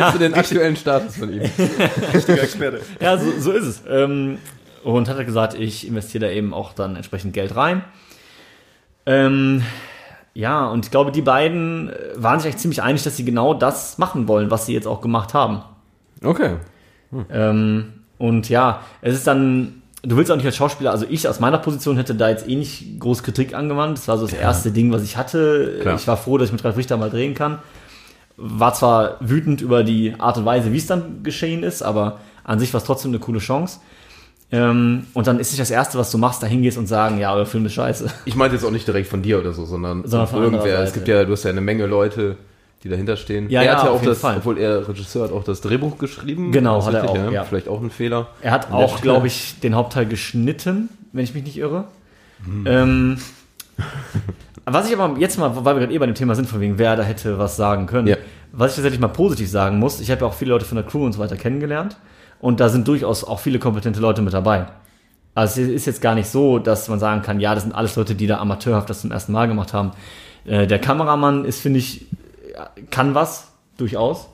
[SPEAKER 5] Hast du den aktuellen Status von ihm?
[SPEAKER 6] Richtiger Experte.
[SPEAKER 7] ja, so, so ist es. Ähm, und hat er gesagt, ich investiere da eben auch dann entsprechend Geld rein. Ähm, ja, und ich glaube, die beiden äh, waren sich eigentlich ziemlich einig, dass sie genau das machen wollen, was sie jetzt auch gemacht haben.
[SPEAKER 5] Okay.
[SPEAKER 7] Ähm, und ja, es ist dann, du willst auch nicht als Schauspieler, also ich aus meiner Position hätte da jetzt eh nicht groß Kritik angewandt. Das war so das erste Ding, was ich hatte.
[SPEAKER 5] Klar.
[SPEAKER 7] Ich war froh, dass ich mit Ralf Richter mal drehen kann. War zwar wütend über die Art und Weise, wie es dann geschehen ist, aber an sich war es trotzdem eine coole Chance. Ähm, und dann ist nicht das Erste, was du machst, da hingehst und sagen, ja, euer Film ist scheiße.
[SPEAKER 5] Ich meinte jetzt auch nicht direkt von dir oder so, sondern,
[SPEAKER 7] Sondern von anderer
[SPEAKER 5] Es gibt ja, du hast ja eine Menge Leute, die dahinter stehen.
[SPEAKER 7] Ja,
[SPEAKER 5] er
[SPEAKER 7] ja,
[SPEAKER 5] hat ja auch das,
[SPEAKER 7] Fall.
[SPEAKER 5] obwohl er Regisseur hat, auch das Drehbuch geschrieben.
[SPEAKER 7] Genau, hat er auch, ja.
[SPEAKER 5] Vielleicht auch ein Fehler.
[SPEAKER 7] Er hat auch, glaube ich, den Hauptteil geschnitten, wenn ich mich nicht irre. Ähm, was ich aber jetzt mal, weil wir gerade eh bei dem Thema sind, von wegen, wer da hätte was sagen können,
[SPEAKER 5] Ja.
[SPEAKER 7] was ich tatsächlich mal positiv sagen muss, ich habe ja auch viele Leute von der Crew und so weiter kennengelernt und da sind durchaus auch viele kompetente Leute mit dabei. Also es ist jetzt gar nicht so, dass man sagen kann, ja, das sind alles Leute, die da amateurhaft das zum ersten Mal gemacht haben. Äh, der Kameramann ist, finde ich, kann was, durchaus.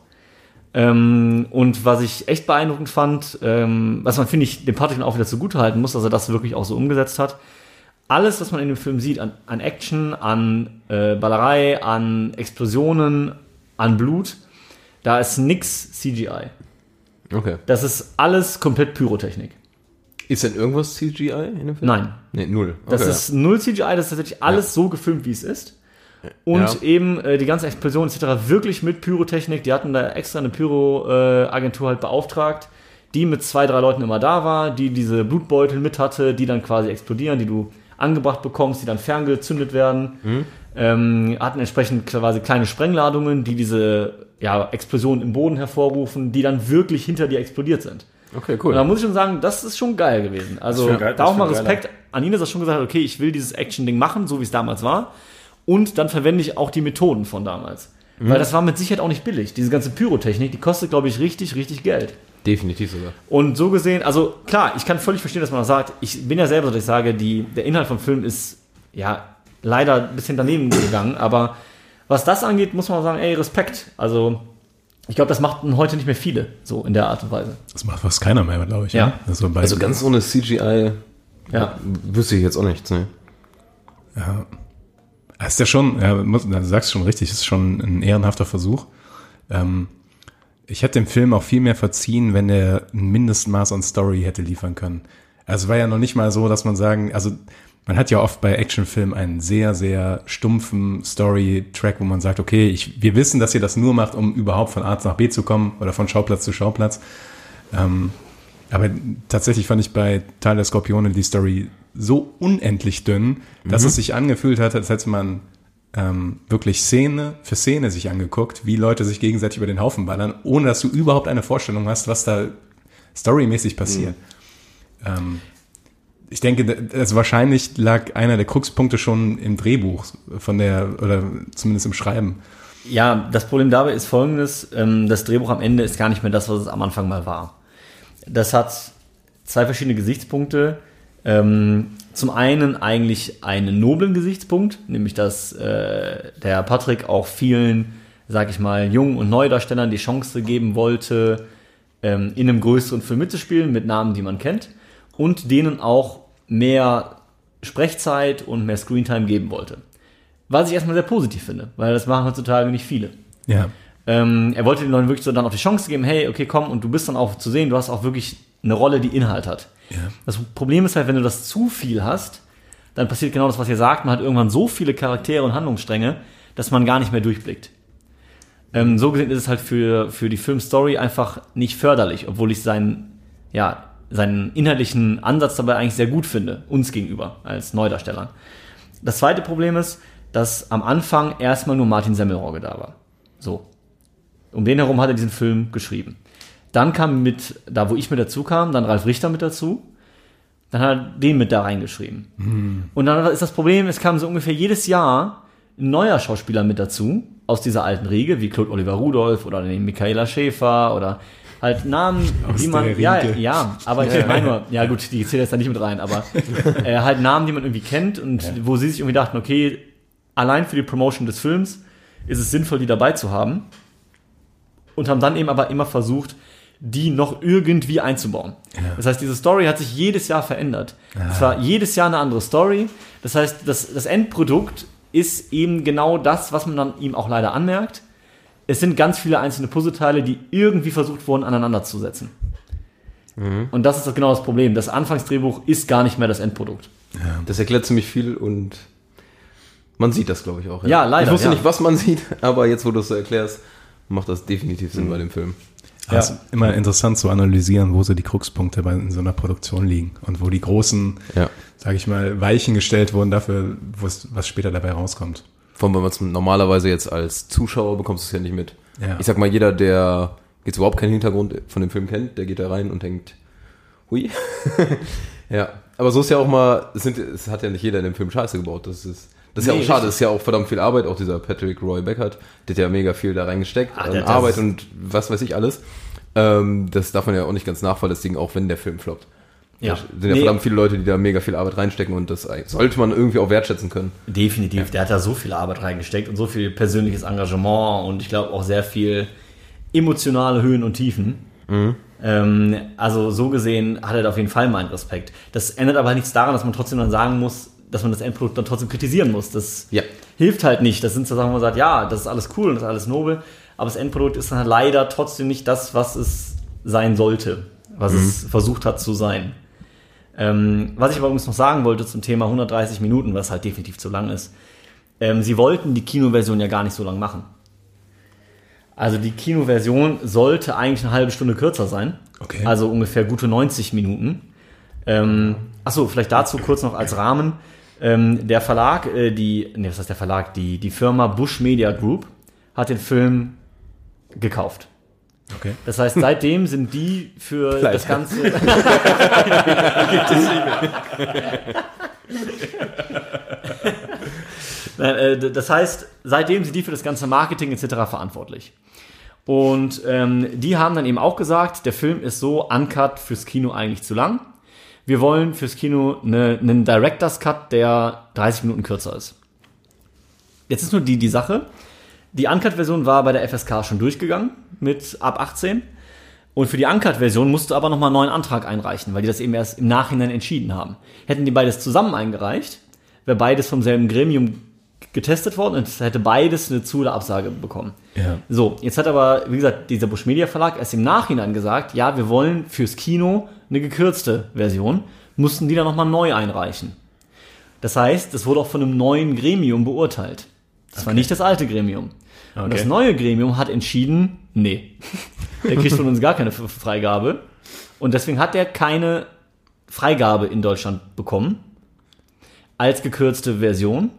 [SPEAKER 7] Ähm, und was ich echt beeindruckend fand, ähm, was man, finde ich, dem Patrick auch wieder zugutehalten muss, dass er das wirklich auch so umgesetzt hat. Alles, was man in dem Film sieht, an, an Action, an äh, Ballerei, an Explosionen, an Blut, da ist nix CGI.
[SPEAKER 5] Okay.
[SPEAKER 7] Das ist alles komplett Pyrotechnik.
[SPEAKER 5] Ist denn irgendwas CGI in dem Film?
[SPEAKER 7] Nein.
[SPEAKER 5] Nee, null.
[SPEAKER 7] Das
[SPEAKER 5] Okay.
[SPEAKER 7] ist null CGI, das ist tatsächlich alles so gefilmt, wie es ist. Und
[SPEAKER 5] Ja.
[SPEAKER 7] eben äh, die ganze Explosion etc. wirklich mit Pyrotechnik. Die hatten da extra eine Pyro-Agentur halt beauftragt, die mit zwei, drei Leuten immer da war, die diese Blutbeutel mit hatte, die dann quasi explodieren, die du angebracht bekommst, die dann ferngezündet werden.
[SPEAKER 5] Mhm.
[SPEAKER 7] Ähm, hatten entsprechend quasi kleine Sprengladungen, die diese ja, Explosion im Boden hervorrufen, die dann wirklich hinter dir explodiert sind.
[SPEAKER 5] Okay,
[SPEAKER 7] Und da
[SPEAKER 5] cool.
[SPEAKER 7] muss ich schon sagen, das ist schon geil gewesen. Also
[SPEAKER 6] geil-
[SPEAKER 7] da auch mal Respekt an ihn, schon gesagt okay, ich will dieses Action-Ding machen, so wie es damals war. Und dann verwende ich auch die Methoden von damals.
[SPEAKER 6] Mhm.
[SPEAKER 7] Weil das war mit Sicherheit auch nicht billig. Diese ganze Pyrotechnik, die kostet, glaube ich, richtig, richtig Geld.
[SPEAKER 5] Definitiv sogar.
[SPEAKER 7] Und so gesehen, also klar, ich kann völlig verstehen, dass man das sagt. Ich bin ja selber, so, dass ich sage, die, der Inhalt vom Film ist ja leider ein bisschen daneben gegangen. Aber was das angeht, muss man sagen, ey, Respekt. Also ich glaube, das machten heute nicht mehr viele, so in der Art und Weise.
[SPEAKER 1] Das macht fast keiner mehr, glaube ich.
[SPEAKER 7] Ja.
[SPEAKER 1] ne? Also, bei,
[SPEAKER 5] Also ganz ohne CGI
[SPEAKER 7] Ja.
[SPEAKER 5] wüsste ich jetzt auch nichts. Ne?
[SPEAKER 1] Ja. Das ist ja schon, ja, muss, du sagst schon richtig, ist schon ein ehrenhafter Versuch. Ähm, ich hätte dem Film auch viel mehr verziehen, wenn er ein Mindestmaß an Story hätte liefern können. Also es war ja noch nicht mal so, dass man sagen, also man hat ja oft bei Actionfilmen einen sehr, sehr stumpfen Story-Track, wo man sagt, okay, ich, wir wissen, dass ihr das nur macht, um überhaupt von A nach B zu kommen oder von Schauplatz zu Schauplatz. Ähm, aber tatsächlich fand ich bei Teil der Skorpione die Story so unendlich dünn, dass es sich angefühlt hat, als hätte man ähm, wirklich Szene für Szene sich angeguckt, wie Leute sich gegenseitig über den Haufen ballern, ohne dass du überhaupt eine Vorstellung hast, was da storymäßig passiert. Ähm, ich denke, also wahrscheinlich lag einer der Kruxpunkte schon im Drehbuch von der, oder zumindest im Schreiben.
[SPEAKER 7] Ja, das Problem dabei ist folgendes: ähm, Das Drehbuch am Ende ist gar nicht mehr das, was es am Anfang mal war. Das hat zwei verschiedene Gesichtspunkte. Ähm, zum einen eigentlich einen noblen Gesichtspunkt, nämlich dass äh, der Patrick auch vielen, sag ich mal, jungen und Neudarstellern die Chance geben wollte, ähm, in einem größeren Film mitzuspielen, mit Namen, die man kennt, und denen auch mehr Sprechzeit und mehr Screentime geben wollte. Was ich erstmal sehr positiv finde, weil das machen heutzutage nicht viele.
[SPEAKER 1] Ja.
[SPEAKER 7] Ähm, er wollte den Leuten wirklich so dann auch die Chance geben, hey, okay, komm, und du bist dann auch zu sehen, du hast auch wirklich eine Rolle, die Inhalt hat. Das Problem ist halt, wenn du das zu viel hast, dann passiert genau das, was ihr sagt, man hat irgendwann so viele Charaktere und Handlungsstränge, dass man gar nicht mehr durchblickt. Ähm, so gesehen ist es halt für, für die Filmstory einfach nicht förderlich, obwohl ich seinen, ja, seinen inhaltlichen Ansatz dabei eigentlich sehr gut finde, uns gegenüber als Neudarstellern. Das zweite Problem ist, dass am Anfang erstmal nur Martin Semmelrogge da war. So. Um den herum hat er diesen Film geschrieben. Dann kam mit, da wo ich mit dazu kam, dann Ralf Richter mit dazu. Dann hat er den mit da reingeschrieben. Und dann ist das Problem, es kam so ungefähr jedes Jahr ein neuer Schauspieler mit dazu, aus dieser alten Riege, wie Claude Oliver Rudolph oder Michaela Schäfer oder halt Namen,
[SPEAKER 1] Aus
[SPEAKER 7] die man, ja, ja, aber ich meine nur, ja gut, die zählt jetzt da nicht mit rein, aber äh, halt Namen, die man irgendwie kennt und wo sie sich irgendwie dachten, okay, allein für die Promotion des Films ist es sinnvoll, die dabei zu haben und haben dann eben aber immer versucht, die noch irgendwie einzubauen. Das heißt, diese Story hat sich jedes Jahr verändert. Es war jedes Jahr eine andere Story. Das heißt, das, das Endprodukt ist eben genau das, was man dann ihm auch leider anmerkt. Es sind ganz viele einzelne Puzzleteile, die irgendwie versucht wurden, aneinander zu setzen. Und das ist das genau das Problem. Das Anfangsdrehbuch ist gar nicht mehr das Endprodukt.
[SPEAKER 5] Das erklärt ziemlich viel und man sieht das, glaube ich, auch.
[SPEAKER 7] Ja, leider,
[SPEAKER 5] Ich wusste
[SPEAKER 7] ja.
[SPEAKER 5] nicht, was man sieht, aber jetzt, wo du es so erklärst, macht das definitiv Sinn bei dem Film.
[SPEAKER 1] Aber Es ist immer interessant zu analysieren, wo so die Kruxpunkte bei in so einer Produktion liegen und wo die großen,
[SPEAKER 5] Ja.
[SPEAKER 1] sage ich mal, Weichen gestellt wurden dafür, was später dabei rauskommt.
[SPEAKER 5] Vor allem, wenn man es normalerweise jetzt als Zuschauer bekommst du es ja nicht mit.
[SPEAKER 1] Ja.
[SPEAKER 5] Ich sag mal, jeder, der jetzt überhaupt keinen Hintergrund von dem Film kennt, der geht da rein und denkt, hui. ja. Aber so ist ja auch mal, es, sind, es hat ja nicht jeder in dem Film Scheiße gebaut. Das ist, das ist ja
[SPEAKER 7] Nee,
[SPEAKER 5] auch schade, das ist ja auch verdammt viel Arbeit. Auch dieser Patrick Roy Beckert, der hat ja mega viel da reingesteckt.
[SPEAKER 7] Ah,
[SPEAKER 5] an Arbeit und was weiß ich alles. Ähm, das darf man ja auch nicht ganz nachvollziehen, auch wenn der Film floppt.
[SPEAKER 7] Ja.
[SPEAKER 5] Da sind ja
[SPEAKER 7] Nee.
[SPEAKER 5] verdammt viele Leute, die da mega viel Arbeit reinstecken und das sollte man irgendwie auch wertschätzen können.
[SPEAKER 7] Definitiv. Der hat da so viel Arbeit reingesteckt und so viel persönliches Engagement und ich glaube auch sehr viel emotionale Höhen und Tiefen. Ähm, also so gesehen hat er da auf jeden Fall meinen Respekt. Das ändert aber nichts daran, dass man trotzdem dann sagen muss, dass man das Endprodukt dann trotzdem kritisieren muss. Das
[SPEAKER 5] Ja.
[SPEAKER 7] hilft halt nicht. Das sind so Sachen, wo man sagt, ja, das ist alles cool und das ist alles nobel, aber das Endprodukt ist dann halt leider trotzdem nicht das, was es sein sollte, was es versucht hat zu sein. Ähm, was ich aber übrigens noch sagen wollte zum Thema 130 Minuten, was halt definitiv zu lang ist. Ähm, sie wollten die Kinoversion ja gar nicht so lang machen. Also die Kinoversion sollte eigentlich eine halbe Stunde kürzer sein.
[SPEAKER 1] Okay.
[SPEAKER 7] Also ungefähr gute 90 Minuten. Ähm, achso, vielleicht dazu kurz noch als Rahmen. Ähm, der Verlag, äh, die, nee, was heißt der Verlag? Die, die Firma Bush Media Group hat den Film gekauft.
[SPEAKER 1] Okay.
[SPEAKER 7] Das heißt, seitdem sind die für das Ganze. Nein, äh, d- das heißt, seitdem sind die für das ganze Marketing etc. verantwortlich. Und ähm, die haben dann eben auch gesagt, der Film ist so uncut fürs Kino eigentlich zu lang. Wir wollen fürs Kino eine, einen Director's Cut, der 30 Minuten kürzer ist. Jetzt ist nur die, die Sache. Die Uncut-Version war bei der FSK schon durchgegangen mit ab 18. Und für die Uncut-Version musst du aber nochmal einen neuen Antrag einreichen, weil die das eben erst im Nachhinein entschieden haben. Hätten die beides zusammen eingereicht, wäre beides vom selben Gremium getestet worden und es hätte beides eine Zu- oder Absage bekommen.
[SPEAKER 1] Ja.
[SPEAKER 7] So, jetzt hat aber, wie gesagt, dieser Bush Media Verlag erst im Nachhinein gesagt, ja, wir wollen fürs Kino eine gekürzte Version, mussten die dann nochmal neu einreichen. Das heißt, das wurde auch von einem neuen Gremium beurteilt. Das war nicht das alte Gremium. Und
[SPEAKER 1] Okay.
[SPEAKER 7] das neue Gremium hat entschieden, nee, der kriegt von uns gar keine Freigabe. Und deswegen hat er keine Freigabe in Deutschland bekommen als gekürzte Version.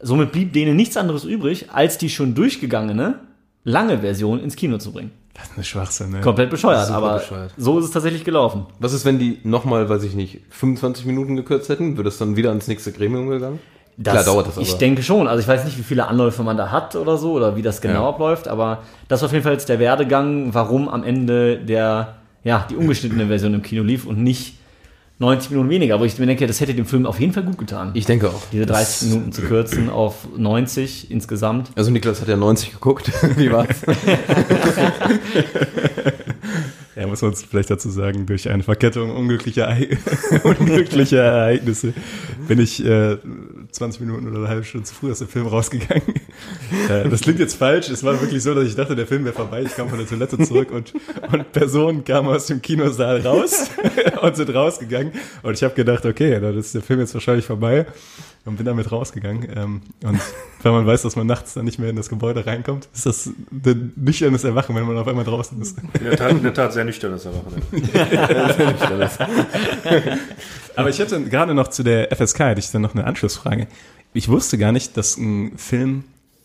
[SPEAKER 7] Somit blieb denen nichts anderes übrig, als die schon durchgegangene lange Version ins Kino zu bringen.
[SPEAKER 1] Das ist eine Schwachsinn, ne?
[SPEAKER 7] Komplett bescheuert, aber
[SPEAKER 5] bescheuert.
[SPEAKER 7] so ist es tatsächlich gelaufen.
[SPEAKER 5] Was ist, wenn die nochmal, weiß ich nicht, 25 Minuten gekürzt hätten? Würde es dann wieder ans nächste Gremium gegangen? Klar, dauert das aber.
[SPEAKER 7] Ich denke schon. Also ich weiß nicht, wie viele Anläufe man da hat oder so oder wie das genau
[SPEAKER 5] Ja.
[SPEAKER 7] abläuft, aber das war auf jeden Fall jetzt der Werdegang, warum am Ende der, ja, die ungeschnittene Version im Kino lief und nicht 90 Minuten weniger. Wo ich mir denke, das hätte dem Film auf jeden Fall gut getan.
[SPEAKER 5] ich denke auch.
[SPEAKER 7] diese 30 Minuten zu kürzen auf 90 insgesamt.
[SPEAKER 5] Also Niklas hat ja 90 geguckt. Wie war's?
[SPEAKER 1] Ja, muss man uns vielleicht dazu sagen, durch eine Verkettung unglücklicher, unglücklicher Ereignisse bin ich äh, 20 Minuten oder eine halbe Stunde zu früh aus dem Film rausgegangen. Äh, das klingt jetzt falsch. Es war wirklich so, dass ich dachte, der Film wäre vorbei. Ich kam von der Toilette zurück und, und Personen kamen aus dem Kinosaal raus und sind rausgegangen. Und ich habe gedacht, okay, dann ist der Film jetzt wahrscheinlich vorbei und bin damit rausgegangen. Ähm, und wenn man weiß, dass man nachts dann nicht mehr in das Gebäude reinkommt, ist das ein nüchternes Erwachen, wenn man auf einmal draußen ist.
[SPEAKER 6] In der Tat, in der Tat sehr nüchternes Erwachen.
[SPEAKER 1] Aber ich hätte gerade noch zu der FSK, hätte ich dann noch eine Anschlussfrage. Ich wusste gar nicht, dass ein Film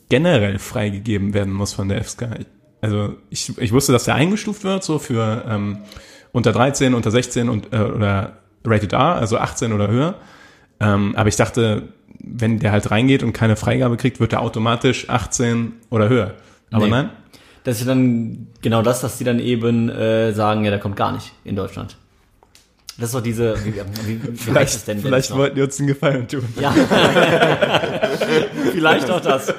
[SPEAKER 1] generell freigegeben werden muss von der FSK. Also ich, ich wusste, dass der eingestuft wird, so für ähm, unter 13, unter 16 und, äh, oder Rated R, also 18 oder höher. Ähm, aber ich dachte, wenn der halt reingeht und keine Freigabe kriegt, wird er automatisch 18 oder höher. Aber
[SPEAKER 7] Nee.
[SPEAKER 1] nein?
[SPEAKER 7] Das ist dann genau das, dass die dann eben äh, sagen, ja, der kommt gar nicht in Deutschland. Das ist doch diese, wie, wie, wie heißt es denn?
[SPEAKER 1] vielleicht wollten die uns einen Gefallen tun.
[SPEAKER 7] Ja. Vielleicht auch das.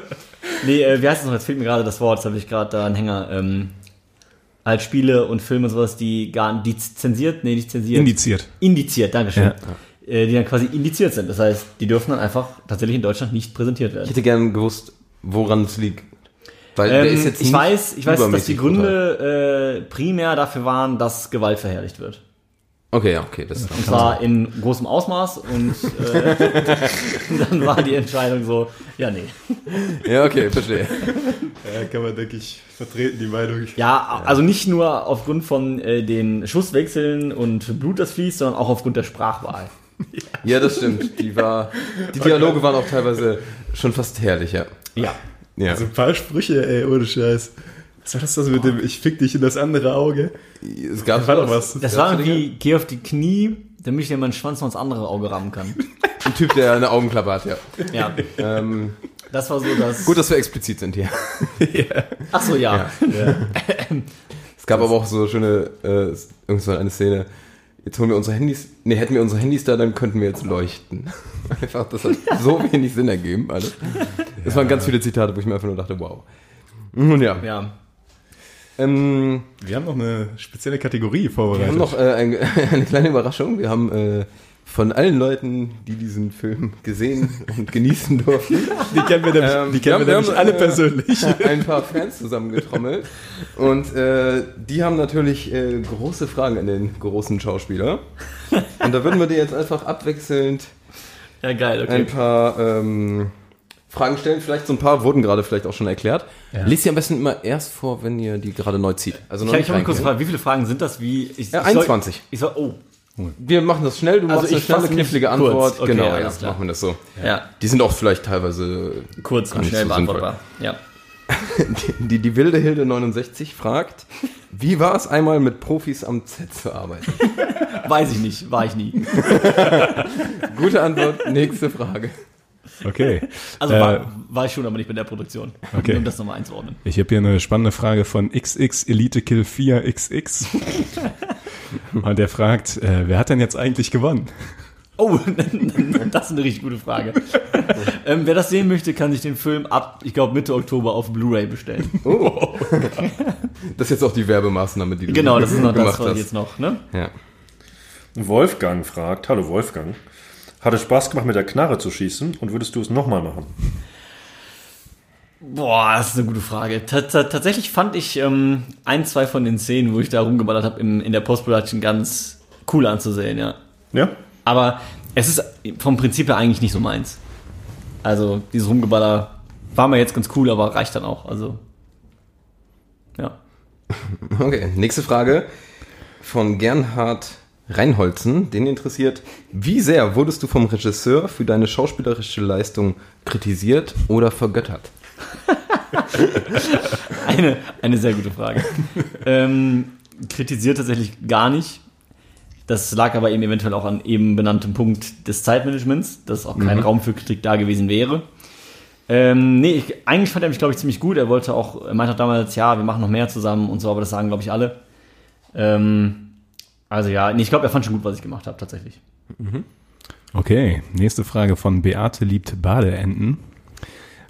[SPEAKER 7] Nee, äh, wie heißt es noch? Jetzt fehlt mir gerade das Wort, jetzt habe ich gerade da einen Hänger. Ähm, halt Spiele und Filme und sowas, die gar die zensiert, nee, nicht zensiert.
[SPEAKER 1] Indiziert.
[SPEAKER 7] indiziert, Dankeschön.
[SPEAKER 1] Ja.
[SPEAKER 7] Äh, die dann quasi indiziert sind. Das heißt, die dürfen dann einfach tatsächlich in Deutschland nicht präsentiert
[SPEAKER 5] Ich
[SPEAKER 7] werden.
[SPEAKER 5] hätte gern gewusst, woran es liegt. Weil der
[SPEAKER 7] Ähm,
[SPEAKER 5] ist jetzt
[SPEAKER 7] ich
[SPEAKER 5] nicht
[SPEAKER 7] weiß, ich weiß, dass die. Gründe äh, primär dafür waren, dass Gewalt verherrlicht wird.
[SPEAKER 5] Okay, ja, okay. Das
[SPEAKER 7] Und zwar in großem Ausmaß und äh, dann war die Entscheidung so, ja, nee.
[SPEAKER 5] ja, okay, verstehe.
[SPEAKER 1] Ja, kann man, denke ich, vertreten, die Meinung.
[SPEAKER 7] Ja, also nicht nur aufgrund von äh, den Schusswechseln und Blut, das fließt, sondern auch aufgrund der Sprachwahl.
[SPEAKER 5] Ja, das stimmt. Die, war, die Dialoge waren auch teilweise schon fast herrlich, ja.
[SPEAKER 7] Ja.
[SPEAKER 5] ja.
[SPEAKER 1] So ein paar Sprüche, ey, ohne Scheiß. Was war das das mit dem, ich fick dich in das andere Auge?
[SPEAKER 5] es gab
[SPEAKER 1] War doch was.
[SPEAKER 7] Das war irgendwie, geh auf die Knie, damit ich dir meinen Schwanz noch ins andere Auge rammen kann.
[SPEAKER 5] ein Typ, der eine Augenklappe hat, ja.
[SPEAKER 7] Ja,
[SPEAKER 5] Ähm,
[SPEAKER 7] das war so das.
[SPEAKER 5] gut, dass wir explizit sind hier.
[SPEAKER 7] Ach so, ja.
[SPEAKER 5] Es gab aber auch so schöne, äh, irgend so eine Szene. Jetzt holen wir unsere Handys. Ne, hätten wir unsere Handys da, dann könnten wir jetzt leuchten. Einfach, das hat so wenig Sinn ergeben, alles. Es waren ganz viele Zitate, wo ich mir einfach nur dachte, wow. Nun ja.
[SPEAKER 7] Ja.
[SPEAKER 5] Ähm,
[SPEAKER 1] Wir haben noch eine spezielle Kategorie
[SPEAKER 5] wir
[SPEAKER 1] vorbereitet.
[SPEAKER 5] haben noch äh, ein, eine kleine Überraschung. Wir haben äh, von allen Leuten, die diesen Film gesehen und genießen durften,
[SPEAKER 1] die kennen wir nämlich,
[SPEAKER 5] Ähm,
[SPEAKER 1] die kennen wir
[SPEAKER 5] wir
[SPEAKER 1] nämlich
[SPEAKER 5] haben,
[SPEAKER 1] alle
[SPEAKER 5] äh,
[SPEAKER 1] persönlich.
[SPEAKER 5] ein paar Fans zusammengetrommelt. Und äh, die haben natürlich äh, große Fragen an den großen Schauspieler. Und da würden wir dir jetzt einfach abwechselnd
[SPEAKER 7] Ja, geil, okay.
[SPEAKER 5] ein paar ähm, Fragen stellen. Vielleicht so ein paar wurden gerade vielleicht auch schon erklärt. Lies sie am besten immer erst vor, wenn ihr die gerade neu zieht. Also
[SPEAKER 7] Ich, habe eine kurze
[SPEAKER 5] reingehen.
[SPEAKER 7] Frage, wie viele Fragen sind das? Wie, ich,
[SPEAKER 5] Ja,
[SPEAKER 7] ich soll-
[SPEAKER 5] 21.
[SPEAKER 7] Ich soll, oh,
[SPEAKER 5] Wir machen das schnell, du
[SPEAKER 7] Also
[SPEAKER 5] machst eine
[SPEAKER 7] ich
[SPEAKER 5] schnelle, knifflige
[SPEAKER 7] kurz.
[SPEAKER 5] Antwort.
[SPEAKER 7] Okay,
[SPEAKER 5] genau, ja, machen wir das so.
[SPEAKER 7] ja,
[SPEAKER 5] Die sind auch vielleicht teilweise
[SPEAKER 7] kurz und schnell
[SPEAKER 5] so
[SPEAKER 7] beantwortbar. Ja.
[SPEAKER 5] Die, die, die wilde Hilde 69 fragt, wie war es einmal mit Profis am Z zu arbeiten?
[SPEAKER 7] Weiß ich nicht, war ich nie.
[SPEAKER 5] Gute Antwort, nächste Frage.
[SPEAKER 1] Okay.
[SPEAKER 7] Also
[SPEAKER 1] Äh,
[SPEAKER 7] war, war ich schon, aber nicht bei der Produktion.
[SPEAKER 1] Okay.
[SPEAKER 7] Um das nochmal einzuordnen.
[SPEAKER 1] Ich habe hier eine spannende Frage von XX Elite Kill 4XX. Und der fragt, äh, wer hat denn jetzt eigentlich gewonnen?
[SPEAKER 7] Oh, das ist eine richtig gute Frage. ähm, wer das sehen möchte, kann sich den Film ab, ich glaube, Mitte Oktober auf Blu-ray bestellen.
[SPEAKER 5] Oh. Das ist jetzt auch die Werbemaßnahme, die du
[SPEAKER 7] Genau, das ist noch das,
[SPEAKER 5] gemacht
[SPEAKER 7] was
[SPEAKER 5] hast.
[SPEAKER 7] jetzt noch, ne?
[SPEAKER 5] Ja.
[SPEAKER 6] Wolfgang fragt, hallo Wolfgang, hat es Spaß gemacht mit der Knarre zu schießen und würdest du es nochmal machen?
[SPEAKER 7] Boah, das ist eine gute Frage. Ta ta tatsächlich fand ich ähm, ein, zwei von den Szenen, wo ich da rumgeballert habe, in der Post-Production ganz cool anzusehen, ja.
[SPEAKER 6] Ja?
[SPEAKER 7] Aber es ist vom Prinzip her eigentlich nicht so meins. Also, dieses Rumgeballer war mir jetzt ganz cool, aber reicht dann auch. Also, ja.
[SPEAKER 5] Okay, nächste Frage von Gernhard Reinholzen. Den interessiert, wie sehr wurdest du vom Regisseur für deine schauspielerische Leistung kritisiert oder vergöttert?
[SPEAKER 7] Eine, eine sehr gute Frage. ähm, kritisiert tatsächlich gar nicht. Das lag aber eben eventuell auch an eben benanntem Punkt des Zeitmanagements, dass auch kein Raum für Kritik da gewesen wäre. Ähm, nee, ich, eigentlich fand er mich, glaube ich, ziemlich gut. Er wollte auch, er meinte auch damals, ja, wir machen noch mehr zusammen und so, aber das sagen, glaube ich, alle. Ähm, also ja, nee, ich glaube, er fand schon gut, was ich gemacht habe, tatsächlich.
[SPEAKER 1] Okay, nächste Frage von Beate liebt Badeenten.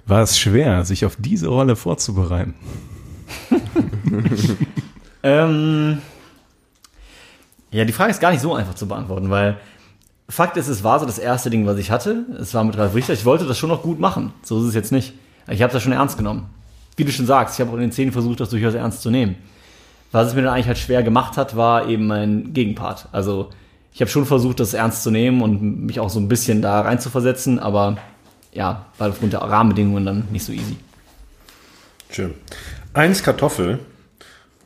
[SPEAKER 1] War es schwer, sich auf diese Rolle vorzubereiten?
[SPEAKER 7] Ähm, ja, die Frage ist gar nicht so einfach zu beantworten, weil Fakt ist, es war so das erste Ding, was ich hatte. Es war mit Ralf Richter. Ich wollte das schon noch gut machen. So ist es jetzt nicht. Ich habe das schon ernst genommen. Wie du schon sagst, ich habe auch in den Szenen versucht, das durchaus ernst zu nehmen. Was es mir dann eigentlich halt schwer gemacht hat, war eben mein Gegenpart. Also ich habe schon versucht, das ernst zu nehmen und mich auch so ein bisschen da rein zu versetzen, aber ja, war aufgrund der Rahmenbedingungen dann nicht so easy.
[SPEAKER 6] Schön. Eins Kartoffel,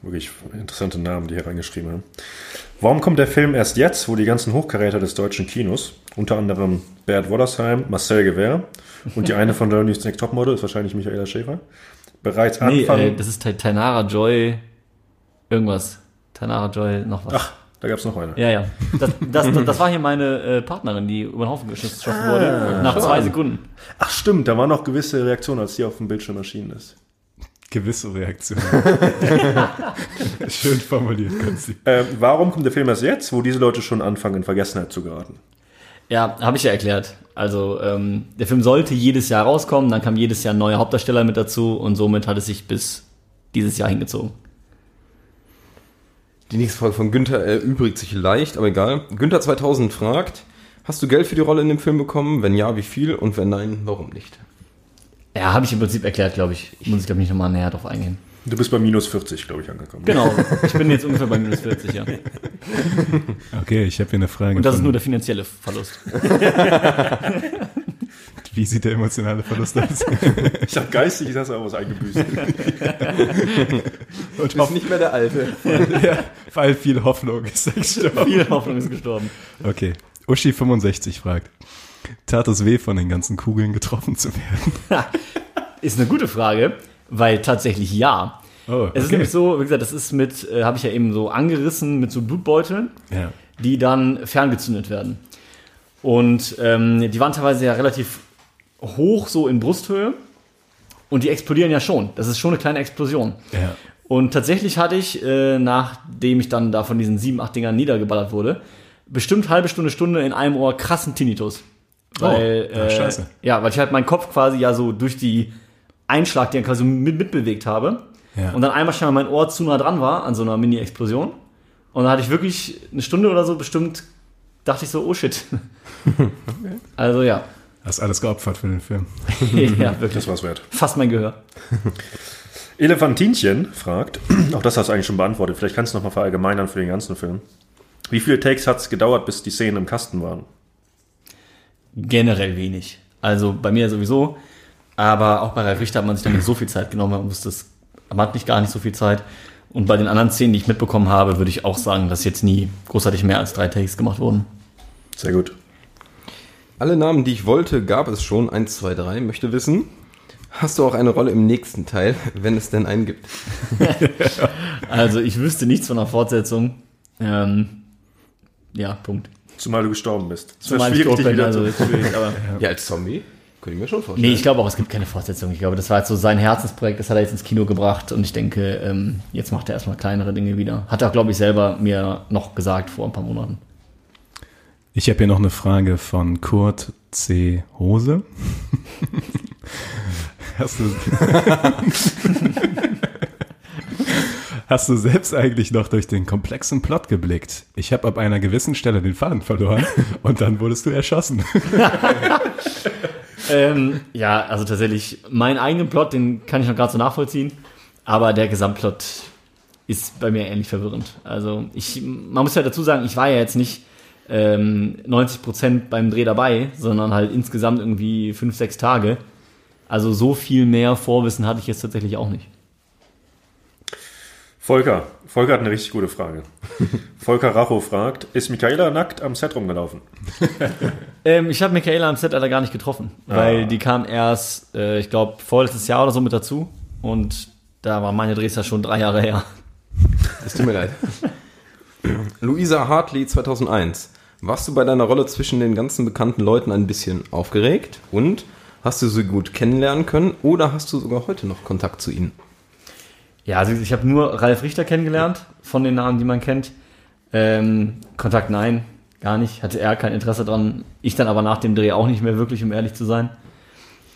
[SPEAKER 6] wirklich interessante Namen, die hier reingeschrieben haben. Warum kommt der Film erst jetzt, wo die ganzen Hochkaräter des deutschen Kinos, unter anderem Bert Wollersheim, Marcel Gewehr und die eine von Germany's Next Topmodel ist wahrscheinlich Michaela Schäfer, bereits
[SPEAKER 7] Nee,
[SPEAKER 6] anfangen...
[SPEAKER 7] äh, das ist Tainara Joy, irgendwas. Tainara Joy, noch was.
[SPEAKER 6] Ach, da gab es noch eine.
[SPEAKER 7] Ja, ja. Das, das, das, das war hier meine äh, Partnerin, die über den Haufen geschossen wurde. Nach zwei Sekunden.
[SPEAKER 6] Ach stimmt, da waren noch gewisse Reaktionen, als die auf dem Bildschirm erschienen ist.
[SPEAKER 1] Gewisse Reaktion. Schön formuliert, Konsti.
[SPEAKER 6] Äh, warum kommt der Film erst jetzt, wo diese Leute schon anfangen, in Vergessenheit zu geraten?
[SPEAKER 7] Ja, habe ich ja erklärt. Also ähm, der Film sollte jedes Jahr rauskommen, dann kam jedes Jahr ein neuer Hauptdarsteller mit dazu und somit hat es sich bis dieses Jahr hingezogen.
[SPEAKER 5] Die nächste Frage von Günther erübrigt sich leicht, aber egal. Günther 2000 fragt, hast du Geld für die Rolle in dem Film bekommen? Wenn ja, wie viel? Und wenn nein, warum nicht?
[SPEAKER 7] Ja, habe ich im Prinzip erklärt, glaube ich. Muss ich, glaube ich, nicht nochmal näher drauf eingehen.
[SPEAKER 6] Du bist bei minus 40, glaube ich, angekommen.
[SPEAKER 7] Genau, ich bin jetzt ungefähr bei minus 40, ja.
[SPEAKER 1] Okay, ich habe hier eine Frage.
[SPEAKER 7] Und das ist
[SPEAKER 1] von-
[SPEAKER 7] nur der finanzielle Verlust.
[SPEAKER 1] Wie sieht der emotionale Verlust aus?
[SPEAKER 6] Ich habe geistig das aber was eingebüßt.
[SPEAKER 1] Und
[SPEAKER 5] Ist nicht mehr der Alte.
[SPEAKER 1] ja, weil viel Hoffnung ist gestorben.
[SPEAKER 7] Viel Hoffnung ist gestorben.
[SPEAKER 1] Okay. Uschi65 fragt, tat es weh, von den ganzen Kugeln getroffen zu werden?
[SPEAKER 7] Ist eine gute Frage, weil tatsächlich ja.
[SPEAKER 1] Oh,
[SPEAKER 7] Es ist
[SPEAKER 1] okay.
[SPEAKER 7] nämlich so, wie gesagt, das ist mit, äh, habe ich ja eben so angerissen, mit so Blutbeuteln,
[SPEAKER 1] Ja.
[SPEAKER 7] die dann ferngezündet werden. Und ähm, die waren teilweise ja relativ hoch, so in Brusthöhe. Und die explodieren ja schon. Das ist schon eine kleine Explosion.
[SPEAKER 1] Ja.
[SPEAKER 7] Und tatsächlich hatte ich, äh, nachdem ich dann da von diesen sieben, acht Dingern niedergeballert wurde, bestimmt halbe Stunde, Stunde in einem Ohr krassen Tinnitus. Weil,
[SPEAKER 1] Oh,
[SPEAKER 7] äh,
[SPEAKER 1] scheiße.
[SPEAKER 7] ja, weil ich halt meinen Kopf quasi ja so durch die Einschlag, den quasi mit, mitbewegt habe.
[SPEAKER 1] Ja.
[SPEAKER 7] Und dann einmal schon mein Ohr zu nah dran war an so einer Mini-Explosion. Und dann hatte ich wirklich eine Stunde oder so bestimmt, dachte ich so, oh shit. Also ja.
[SPEAKER 1] Hast alles geopfert für den Film.
[SPEAKER 7] ja, wirklich.
[SPEAKER 6] Das war's wert.
[SPEAKER 7] Fast mein Gehör.
[SPEAKER 6] Elefantinchen fragt, auch das hast du eigentlich schon beantwortet, vielleicht kannst du nochmal verallgemeinern für den ganzen Film. Wie viele Takes hat es gedauert, bis die Szenen im Kasten waren?
[SPEAKER 7] Generell wenig. Also bei mir sowieso. Aber auch bei Ralf Richter hat man sich dann nicht so viel Zeit genommen. Man wusste es, man hat nicht gar nicht so viel Zeit. Und bei den anderen Szenen, die ich mitbekommen habe, würde ich auch sagen, dass jetzt nie großartig mehr als drei Takes gemacht wurden.
[SPEAKER 6] Sehr gut.
[SPEAKER 5] Alle Namen, die ich wollte, gab es schon. 1, 2, 3. Möchte wissen, hast du auch eine Rolle im nächsten Teil, wenn es denn einen gibt?
[SPEAKER 7] Also ich wüsste nichts von einer Fortsetzung. Ähm, ja, Punkt.
[SPEAKER 6] Zumal du gestorben bist.
[SPEAKER 7] Zumal ich tot
[SPEAKER 6] dich
[SPEAKER 7] bin,
[SPEAKER 6] wieder
[SPEAKER 7] also aber
[SPEAKER 5] Ja, als Zombie? Könnte ich mir schon vorstellen.
[SPEAKER 7] Nee, ich glaube auch, es gibt keine Fortsetzung. Ich glaube, das war jetzt so sein Herzensprojekt, das hat er jetzt ins Kino gebracht und ich denke, ähm, jetzt macht er erstmal kleinere Dinge wieder. Hat er, glaube ich, selber mir noch gesagt vor ein paar Monaten.
[SPEAKER 1] Ich habe hier noch eine Frage von Kurt C. Hose. Hast du, hast du selbst eigentlich noch durch den komplexen Plot geblickt? Ich habe ab einer gewissen Stelle den Faden verloren und dann wurdest du erschossen.
[SPEAKER 7] Ähm, ja, also tatsächlich, meinen eigenen Plot, den kann ich noch gerade so nachvollziehen, aber der Gesamtplot ist bei mir ähnlich verwirrend. Also ich, man muss ja dazu sagen, ich war ja jetzt nicht ähm, 90% beim Dreh dabei, sondern halt insgesamt irgendwie fünf, sechs Tage. Also so viel mehr Vorwissen hatte ich jetzt tatsächlich auch nicht.
[SPEAKER 6] Volker. Volker hat eine richtig gute Frage. Volker Racho fragt, ist Michaela nackt am Set rumgelaufen?
[SPEAKER 7] Ähm, ich habe Michaela am Set leider gar nicht getroffen, weil die kam erst, äh, ich glaube, vorletztes Jahr oder so mit dazu und da war meine Drehs ja schon drei Jahre her.
[SPEAKER 5] Es tut mir leid. Luisa Hartley 2001. Warst du bei deiner Rolle zwischen den ganzen bekannten Leuten ein bisschen aufgeregt? Und hast du sie gut kennenlernen können? Oder hast du sogar heute noch Kontakt zu ihnen?
[SPEAKER 7] Ja, also ich habe nur Ralf Richter kennengelernt, von den Namen, die man kennt. Ähm, Kontakt nein, gar nicht. Hatte er kein Interesse dran. Ich dann aber nach dem Dreh auch nicht mehr wirklich, um ehrlich zu sein.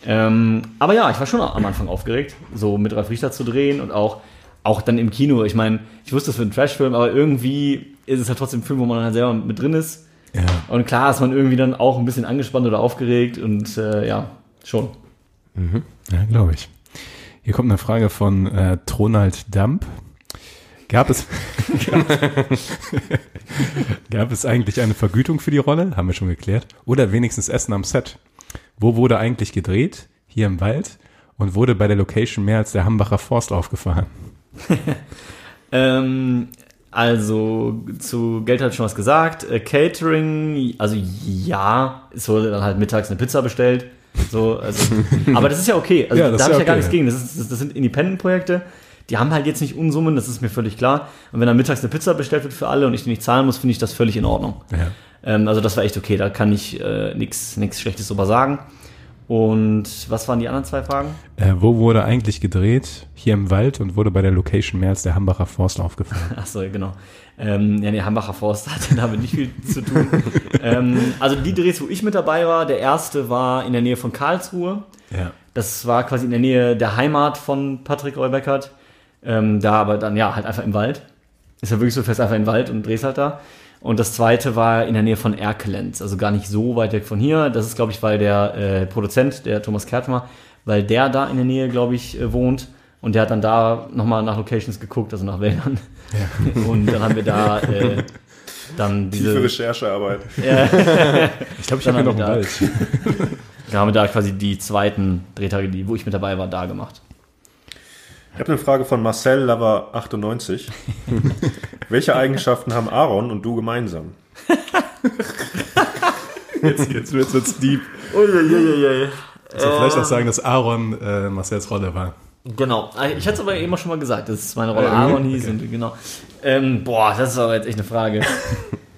[SPEAKER 7] Ähm, aber ja, ich war schon am Anfang aufgeregt, so mit Ralf Richter zu drehen und auch, auch dann im Kino. Ich meine, ich wusste, es wird ein Trashfilm, aber irgendwie ist es halt trotzdem ein Film, wo man halt selber mit drin ist.
[SPEAKER 1] Ja.
[SPEAKER 7] Und klar ist man irgendwie dann auch ein bisschen angespannt oder aufgeregt und äh, ja, schon.
[SPEAKER 1] Ja, glaube ich. Hier kommt eine Frage von äh, Tronald Damp. Gab es, gab es eigentlich eine Vergütung für die Rolle? Haben wir schon geklärt. Oder wenigstens Essen am Set? Wo wurde eigentlich gedreht? Hier im Wald? Und wurde bei der Location mehr als der Hambacher Forst aufgefahren?
[SPEAKER 7] Ähm, also zu Geld habe ich schon was gesagt. Äh, Catering, also ja, es wurde dann halt mittags eine Pizza bestellt. So, also, aber das ist ja okay. Also
[SPEAKER 1] Ja, das
[SPEAKER 7] da habe ich ja gar
[SPEAKER 1] okay,
[SPEAKER 7] nichts
[SPEAKER 1] ja.
[SPEAKER 7] gegen. Das, ist, das, das sind Independent-Projekte. Die haben halt jetzt nicht Unsummen, das ist mir völlig klar. Und wenn dann mittags eine Pizza bestellt wird für alle und ich die nicht zahlen muss, finde ich das völlig in Ordnung.
[SPEAKER 1] Ja.
[SPEAKER 7] Ähm, also das war echt okay, da kann ich äh, nichts nichts Schlechtes drüber sagen. Und was waren die anderen zwei Fragen?
[SPEAKER 1] Äh, wo wurde eigentlich gedreht? Hier im Wald und wurde bei der Location mehr als der Hambacher Forst aufgefahren?
[SPEAKER 7] Ach so, genau. Ähm, ja, nee, Hambacher Forst hatte damit nicht viel zu tun. ähm, also die Drehs, wo ich mit dabei war, der erste war in der Nähe von Karlsruhe.
[SPEAKER 1] Ja.
[SPEAKER 7] Das war quasi in der Nähe der Heimat von Patrick Eubeckert. Ähm, da aber dann ja halt einfach im Wald. Ist ja wirklich so, fährst einfach in den Wald und drehst halt da. Und das zweite war in der Nähe von Erkelenz, also gar nicht so weit weg von hier. Das ist, glaube ich, weil der äh, Produzent, der Thomas Kertmer, weil der da in der Nähe, glaube ich, äh, wohnt. Und der hat dann da nochmal nach Locations geguckt, also nach Wäldern. Und dann haben wir da äh, dann
[SPEAKER 6] Tiefe
[SPEAKER 7] diese.
[SPEAKER 6] Recherchearbeit.
[SPEAKER 1] Ich glaube, ich habe hier
[SPEAKER 7] Dann
[SPEAKER 1] noch einen
[SPEAKER 7] wir
[SPEAKER 1] Wald.
[SPEAKER 7] Da haben wir da quasi die zweiten Drehtage, die, wo ich mit dabei war, da gemacht.
[SPEAKER 6] Ich habe eine Frage von Marcel Lover 98. Welche Eigenschaften haben Aaron und du gemeinsam?
[SPEAKER 1] Jetzt, jetzt wird's jetzt deep.
[SPEAKER 7] Uiuiuiui.
[SPEAKER 1] Also vielleicht auch sagen, dass Aaron äh, Marcells Rolle war.
[SPEAKER 7] Genau. Ich hatte es aber eben schon mal gesagt, dass es meine Rolle Aaron hieß. Und, genau. Ähm, boah, das ist aber jetzt echt eine Frage.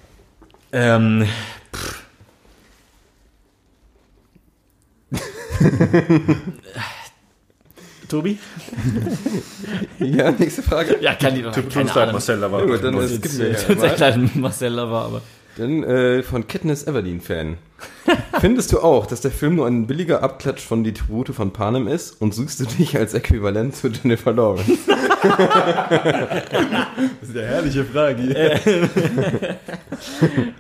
[SPEAKER 7] ähm, pff. Tobi?
[SPEAKER 5] Ja, nächste Frage.
[SPEAKER 7] Ja, kann die
[SPEAKER 6] Tut
[SPEAKER 7] keine
[SPEAKER 6] uns leid. Marcel Lover.
[SPEAKER 5] Ja, gut, dann
[SPEAKER 6] 98.
[SPEAKER 5] es gibt mir
[SPEAKER 7] Tut
[SPEAKER 5] ja
[SPEAKER 7] leid, Marcel war, aber.
[SPEAKER 5] Dann äh, von Katniss Everdeen-Fan. Findest du auch, dass der Film nur ein billiger Abklatsch von Die Tribute von Panem ist und suchst du dich als Äquivalent zu Jennifer Lawrence?
[SPEAKER 1] Das ist eine herrliche Frage.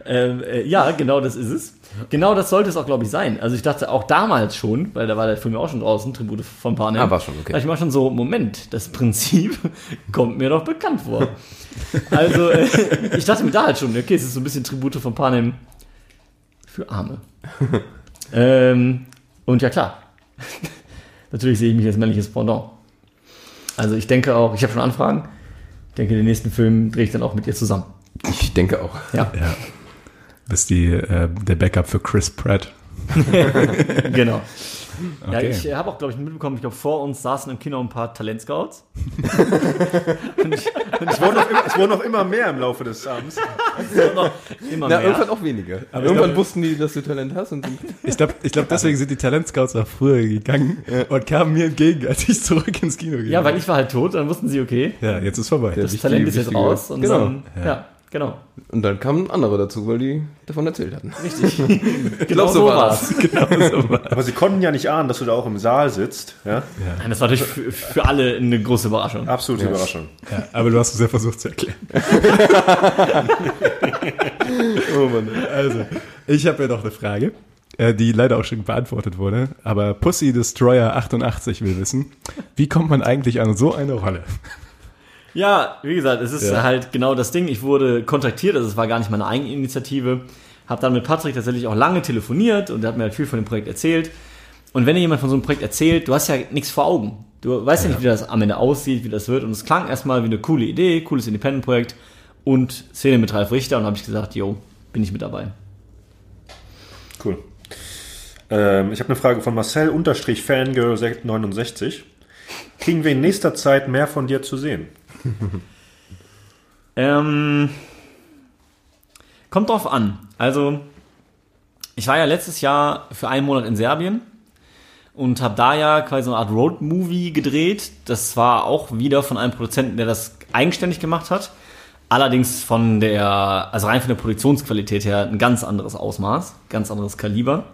[SPEAKER 7] Ähm, äh, ja, genau das ist es. Genau das sollte es auch, glaube ich, sein. Also ich dachte auch damals schon, weil da war der Film ja auch schon draußen, Tribute von Panem.
[SPEAKER 5] Ah, war schon, okay.
[SPEAKER 7] Da ich mal schon so, Moment, das Prinzip kommt mir doch bekannt vor. Also äh, ich dachte mir da halt schon, okay, es ist so ein bisschen Tribute von Panem für Arme. ähm, und ja klar, natürlich sehe ich mich als männliches Pendant. Also ich denke auch, ich habe schon Anfragen. Ich denke, den nächsten Film drehe ich dann auch mit ihr zusammen.
[SPEAKER 5] Ich denke auch.
[SPEAKER 7] Ja,
[SPEAKER 1] Ja. Bist die, äh, der Backup für Chris Pratt.
[SPEAKER 7] genau. Ja,
[SPEAKER 1] Okay.
[SPEAKER 7] ich habe auch, glaube ich, mitbekommen, ich glaube, vor uns saßen im Kino ein paar Talentscouts.
[SPEAKER 6] Es wurden, noch immer, es wurden noch immer mehr im Laufe des Abends.
[SPEAKER 7] Immer
[SPEAKER 5] Na,
[SPEAKER 7] mehr.
[SPEAKER 5] irgendwann auch weniger.
[SPEAKER 1] Aber
[SPEAKER 5] irgendwann
[SPEAKER 1] ich glaub-
[SPEAKER 5] wussten die, dass du Talent hast und
[SPEAKER 1] Ich glaube, ich glaub, deswegen sind die Talentscouts auch früher gegangen und kamen mir entgegen, als ich zurück ins Kino ging.
[SPEAKER 7] Ja, weil ich war halt tot, dann wussten sie, okay,
[SPEAKER 1] Ja, jetzt ist vorbei.
[SPEAKER 7] Das
[SPEAKER 5] wichtige-
[SPEAKER 7] Talent ist jetzt raus. Und
[SPEAKER 5] Genau.
[SPEAKER 7] dann, ja. genau.
[SPEAKER 5] Und dann kamen andere dazu, weil die davon erzählt hatten.
[SPEAKER 7] Richtig.
[SPEAKER 5] Ich
[SPEAKER 7] genau so war's.
[SPEAKER 1] genau so war.
[SPEAKER 6] Aber sie konnten ja nicht ahnen, dass du da auch im Saal sitzt. Ja?
[SPEAKER 7] Nein, das war natürlich für, für alle eine große Überraschung.
[SPEAKER 6] Absolute Überraschung.
[SPEAKER 1] Ja, aber du hast es ja versucht zu erklären.
[SPEAKER 5] Oh Mann.
[SPEAKER 1] Also, ich habe ja noch eine Frage, äh, die leider auch schon beantwortet wurde. Aber Pussy Destroyer 88 will wissen, wie kommt man eigentlich an so eine Rolle?
[SPEAKER 7] Ja, wie gesagt, es ist
[SPEAKER 1] Ja.
[SPEAKER 7] halt genau das Ding. Ich wurde kontaktiert, also es war gar nicht meine Eigeninitiative. Hab dann mit Patrick tatsächlich auch lange telefoniert und er hat mir halt viel von dem Projekt erzählt. Und wenn dir jemand von so einem Projekt erzählt, du hast ja nichts vor Augen. Du weißt ja, nicht, wie das am Ende aussieht, wie das wird. Und es klang erstmal wie eine coole Idee, cooles Independent-Projekt und Szene mit Ralf Richter. Und habe ich gesagt, yo, bin ich mit dabei.
[SPEAKER 6] Cool. Ähm, ich habe eine Frage von Marcel unterstrich Fangirl 69. Kriegen wir in nächster Zeit mehr von dir zu sehen?
[SPEAKER 7] Ähm, kommt drauf an. Also, ich war ja letztes Jahr für einen Monat in Serbien und habe da ja quasi so eine Art Road-Movie gedreht. Das war auch wieder von einem Produzenten, der das eigenständig gemacht hat. Allerdings von der, also rein von der Produktionsqualität her ein ganz anderes Ausmaß, ganz anderes Kaliber.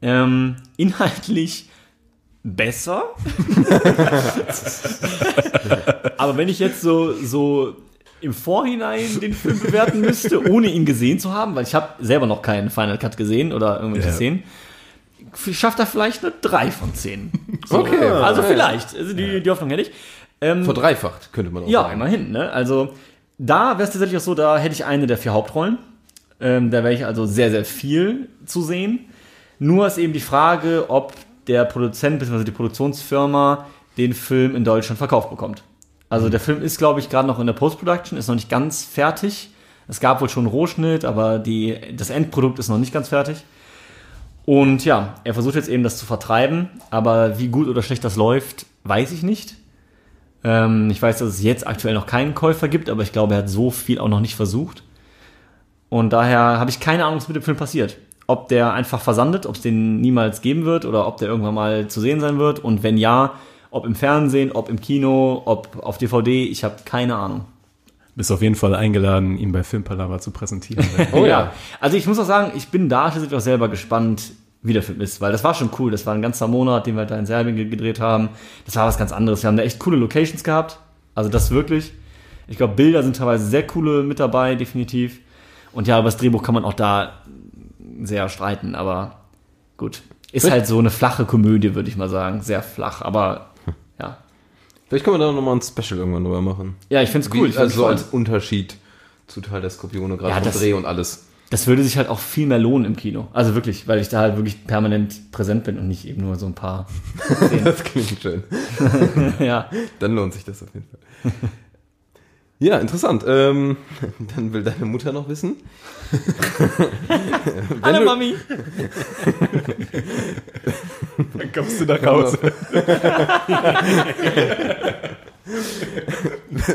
[SPEAKER 7] Ähm, inhaltlich besser. Aber wenn ich jetzt so, so im Vorhinein den Film bewerten müsste, ohne ihn gesehen zu haben, weil ich habe selber noch keinen Final Cut gesehen oder irgendwelche
[SPEAKER 1] Ja.
[SPEAKER 7] Szenen, schafft er vielleicht eine 3 von 10. So.
[SPEAKER 5] Okay.
[SPEAKER 7] Also
[SPEAKER 5] Ja.
[SPEAKER 7] vielleicht. Also die, die Hoffnung hätte ich. Ähm,
[SPEAKER 5] Verdreifacht, könnte man auch
[SPEAKER 7] ja,
[SPEAKER 5] sagen.
[SPEAKER 7] immerhin. Ne? Also da wäre es tatsächlich auch so, da hätte ich eine der vier Hauptrollen. Ähm, da wäre ich also sehr, sehr viel zu sehen. Nur ist eben die Frage, ob der Produzent bzw. die Produktionsfirma den Film in Deutschland verkauft bekommt. Also der Film ist, glaube ich, gerade noch in der Post-Production, ist noch nicht ganz fertig. Es gab wohl schon einen Rohschnitt, aber die, das Endprodukt ist noch nicht ganz fertig. Und ja, er versucht jetzt eben das zu vertreiben, aber wie gut oder schlecht das läuft, weiß ich nicht. Ähm, ich weiß, dass es jetzt aktuell noch keinen Käufer gibt, aber ich glaube, er hat so viel auch noch nicht versucht. Und daher habe ich keine Ahnung, was mit dem Film passiert. Ob der einfach versandet, ob es den niemals geben wird oder ob der irgendwann mal zu sehen sein wird. Und wenn ja, ob im Fernsehen, ob im Kino, ob auf DVD, ich habe keine Ahnung.
[SPEAKER 1] Bist auf jeden Fall eingeladen, ihn bei Filmpalava zu präsentieren.
[SPEAKER 5] Oh ja.
[SPEAKER 7] Also ich muss auch sagen, ich bin da tatsächlich auch selber gespannt, wie der Film ist, weil das war schon cool. Das war ein ganzer Monat, den wir da in Serbien ge- gedreht haben. Das war was ganz anderes. Wir haben da echt coole Locations gehabt. Also das wirklich. Ich glaube, Bilder sind teilweise sehr coole mit dabei, definitiv. Und ja, über das Drehbuch kann man auch da sehr streiten, aber gut. Ist halt so eine flache Komödie, würde ich mal sagen. Sehr flach, aber ja.
[SPEAKER 5] Vielleicht können wir da nochmal ein Special irgendwann drüber machen.
[SPEAKER 7] Ja, ich find's cool.
[SPEAKER 5] Wie, also als. Unterschied zu Teil der Skorpione, gerade
[SPEAKER 7] Ja,
[SPEAKER 5] vom
[SPEAKER 7] das-
[SPEAKER 5] Dreh und alles.
[SPEAKER 7] das würde sich halt auch viel mehr lohnen im Kino. Also wirklich, weil ich da halt wirklich permanent präsent bin und nicht eben nur so ein paar.
[SPEAKER 5] Das klingt schön.
[SPEAKER 7] ja.
[SPEAKER 5] Dann lohnt sich das auf jeden Fall. Ja, interessant. Ähm, dann will deine Mutter noch wissen.
[SPEAKER 7] Hallo
[SPEAKER 5] du-
[SPEAKER 7] Mami.
[SPEAKER 1] Dann kommst du nach Hause.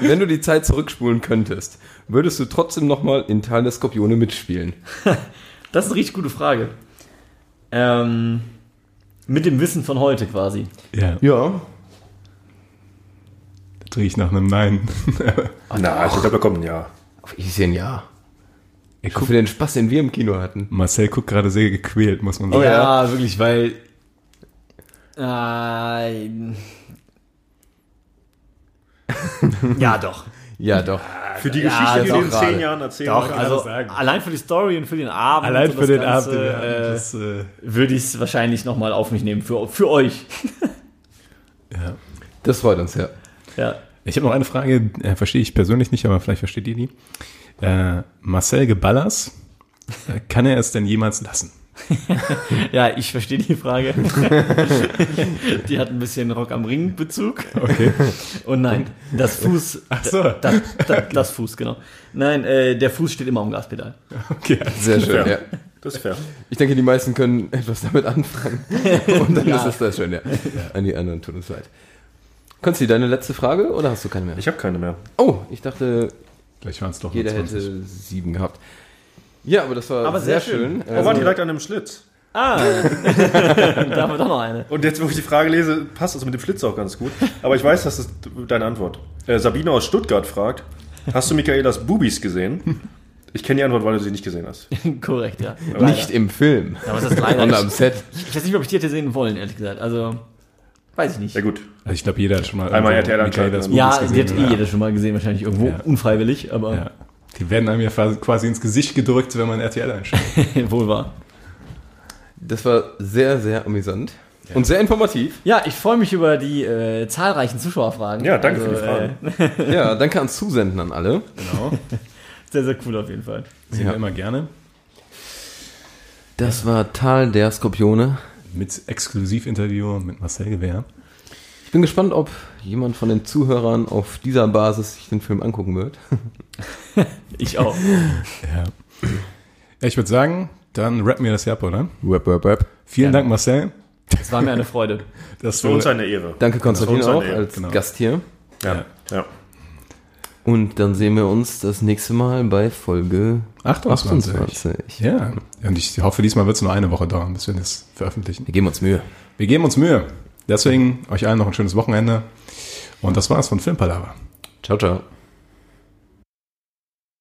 [SPEAKER 5] Wenn du die Zeit zurückspulen könntest, würdest du trotzdem nochmal in Tal der Skorpione mitspielen?
[SPEAKER 7] Das ist eine richtig gute Frage. Ähm, mit dem Wissen von heute quasi.
[SPEAKER 1] Ja,
[SPEAKER 5] Ja.
[SPEAKER 1] Riecht nach einem Nein.
[SPEAKER 6] Na, also ich glaube, da kommt ein Ja.
[SPEAKER 5] Auf ich sehe ein Ja.
[SPEAKER 1] Ich
[SPEAKER 5] Für den Spaß, den wir im Kino hatten.
[SPEAKER 1] Marcel guckt gerade sehr gequält, muss man sagen.
[SPEAKER 7] ja, wirklich, weil. Äh, ja, doch.
[SPEAKER 5] Ja, doch.
[SPEAKER 6] Für die
[SPEAKER 7] Ja,
[SPEAKER 6] Geschichte, die
[SPEAKER 7] doch
[SPEAKER 6] wir in
[SPEAKER 5] gerade.
[SPEAKER 6] zehn Jahren erzählen.
[SPEAKER 7] Doch, also
[SPEAKER 1] sagen.
[SPEAKER 7] allein für die Story und für den Abend.
[SPEAKER 1] Allein für den Abend, wir hatten,
[SPEAKER 7] äh,
[SPEAKER 1] das, äh,
[SPEAKER 7] würde ich es wahrscheinlich nochmal auf mich nehmen. Für, für euch.
[SPEAKER 1] ja.
[SPEAKER 5] Das freut uns, ja.
[SPEAKER 7] Ja.
[SPEAKER 1] Ich habe noch eine Frage, äh, verstehe ich persönlich nicht, aber vielleicht versteht ihr die. Äh, Marcel Geballas, äh, kann er es denn jemals lassen?
[SPEAKER 7] Ja, ich verstehe die Frage. die hat ein bisschen Rock am Ring Bezug.
[SPEAKER 1] Okay.
[SPEAKER 7] Und nein, das Fuß.
[SPEAKER 1] Ach so.
[SPEAKER 7] Das, das, das Fuß, genau. Nein, äh, der Fuß steht immer am Gaspedal.
[SPEAKER 1] okay. also-
[SPEAKER 5] Sehr schön,
[SPEAKER 6] fair.
[SPEAKER 5] ja.
[SPEAKER 6] Das ist fair.
[SPEAKER 5] Ich denke, die meisten können etwas damit anfangen. Und dann
[SPEAKER 7] Ja.
[SPEAKER 5] ist es das schön, ja. An die anderen tut uns leid. Konsti, deine letzte Frage oder hast du keine mehr?
[SPEAKER 6] Ich habe keine mehr.
[SPEAKER 5] Oh, ich dachte,
[SPEAKER 1] Vielleicht waren es doch
[SPEAKER 5] jeder
[SPEAKER 1] nur 20.
[SPEAKER 5] hätte sieben gehabt. Ja, aber das war
[SPEAKER 7] Aber
[SPEAKER 5] sehr,
[SPEAKER 7] sehr
[SPEAKER 5] schön.
[SPEAKER 6] Oh, war direkt an einem Schlitz.
[SPEAKER 7] Ah, da haben wir doch noch eine.
[SPEAKER 6] Und jetzt, wo ich die Frage lese, passt das mit dem Schlitz auch ganz gut. Aber ich weiß, das ist deine Antwort. Äh, Sabine aus Stuttgart fragt, hast du Michaelas Bubis gesehen? Ich kenne die Antwort, weil du sie nicht gesehen hast.
[SPEAKER 7] Korrekt, ja.
[SPEAKER 5] Nicht im Film,
[SPEAKER 7] Ja, was ist das leider?
[SPEAKER 5] sondern am
[SPEAKER 7] Ich,
[SPEAKER 5] Set.
[SPEAKER 7] ich weiß nicht, ob ich die hätte sehen wollen, ehrlich gesagt. Also, weiß ich nicht.
[SPEAKER 6] Ja gut.
[SPEAKER 1] Also ich glaube, jeder hat schon mal
[SPEAKER 6] Einmal RTL anschalten.
[SPEAKER 7] Ja, die
[SPEAKER 1] gesehen,
[SPEAKER 7] hat eh jeder schon mal gesehen, wahrscheinlich irgendwo.
[SPEAKER 1] Ja.
[SPEAKER 7] Unfreiwillig, aber
[SPEAKER 1] Ja. Die werden einem ja quasi ins Gesicht gedrückt, wenn man RTL einschaltet.
[SPEAKER 7] wohl wahr.
[SPEAKER 5] Das war sehr, sehr amüsant. Und sehr informativ.
[SPEAKER 7] Ja, ich freue mich über die äh, zahlreichen Zuschauerfragen.
[SPEAKER 6] Ja, danke für die
[SPEAKER 7] Fragen.
[SPEAKER 5] Ja, danke ans Zusenden an alle.
[SPEAKER 1] Genau.
[SPEAKER 7] sehr, sehr cool auf jeden Fall.
[SPEAKER 1] Sehen
[SPEAKER 5] Ja.
[SPEAKER 1] wir immer gerne.
[SPEAKER 5] Das war Tal der Skorpione.
[SPEAKER 1] Mit Exklusivinterview mit Marcel Gewehr.
[SPEAKER 5] Ich bin gespannt, ob jemand von den Zuhörern auf dieser Basis sich den Film angucken wird.
[SPEAKER 7] Ich auch.
[SPEAKER 1] Ja. ja ich würde sagen, dann rappen wir das hier ab, oder?
[SPEAKER 5] Web, web, web.
[SPEAKER 1] Vielen Dank, Marcel.
[SPEAKER 7] Es war mir eine Freude.
[SPEAKER 1] Das
[SPEAKER 6] Für uns eine Ehre.
[SPEAKER 5] Danke Konstantin
[SPEAKER 6] Das war
[SPEAKER 5] auch als
[SPEAKER 1] genau.
[SPEAKER 5] Gast hier.
[SPEAKER 6] Ja. ja.
[SPEAKER 5] Und dann sehen wir uns das nächste Mal bei Folge
[SPEAKER 1] 28.
[SPEAKER 5] 28.
[SPEAKER 1] Ja, und ich hoffe, diesmal wird es nur eine Woche dauern, bis wir das veröffentlichen.
[SPEAKER 5] Wir geben uns Mühe.
[SPEAKER 1] Wir geben uns Mühe. Deswegen euch allen noch ein schönes Wochenende. Und das war's von Filmpalava.
[SPEAKER 5] Ciao, ciao.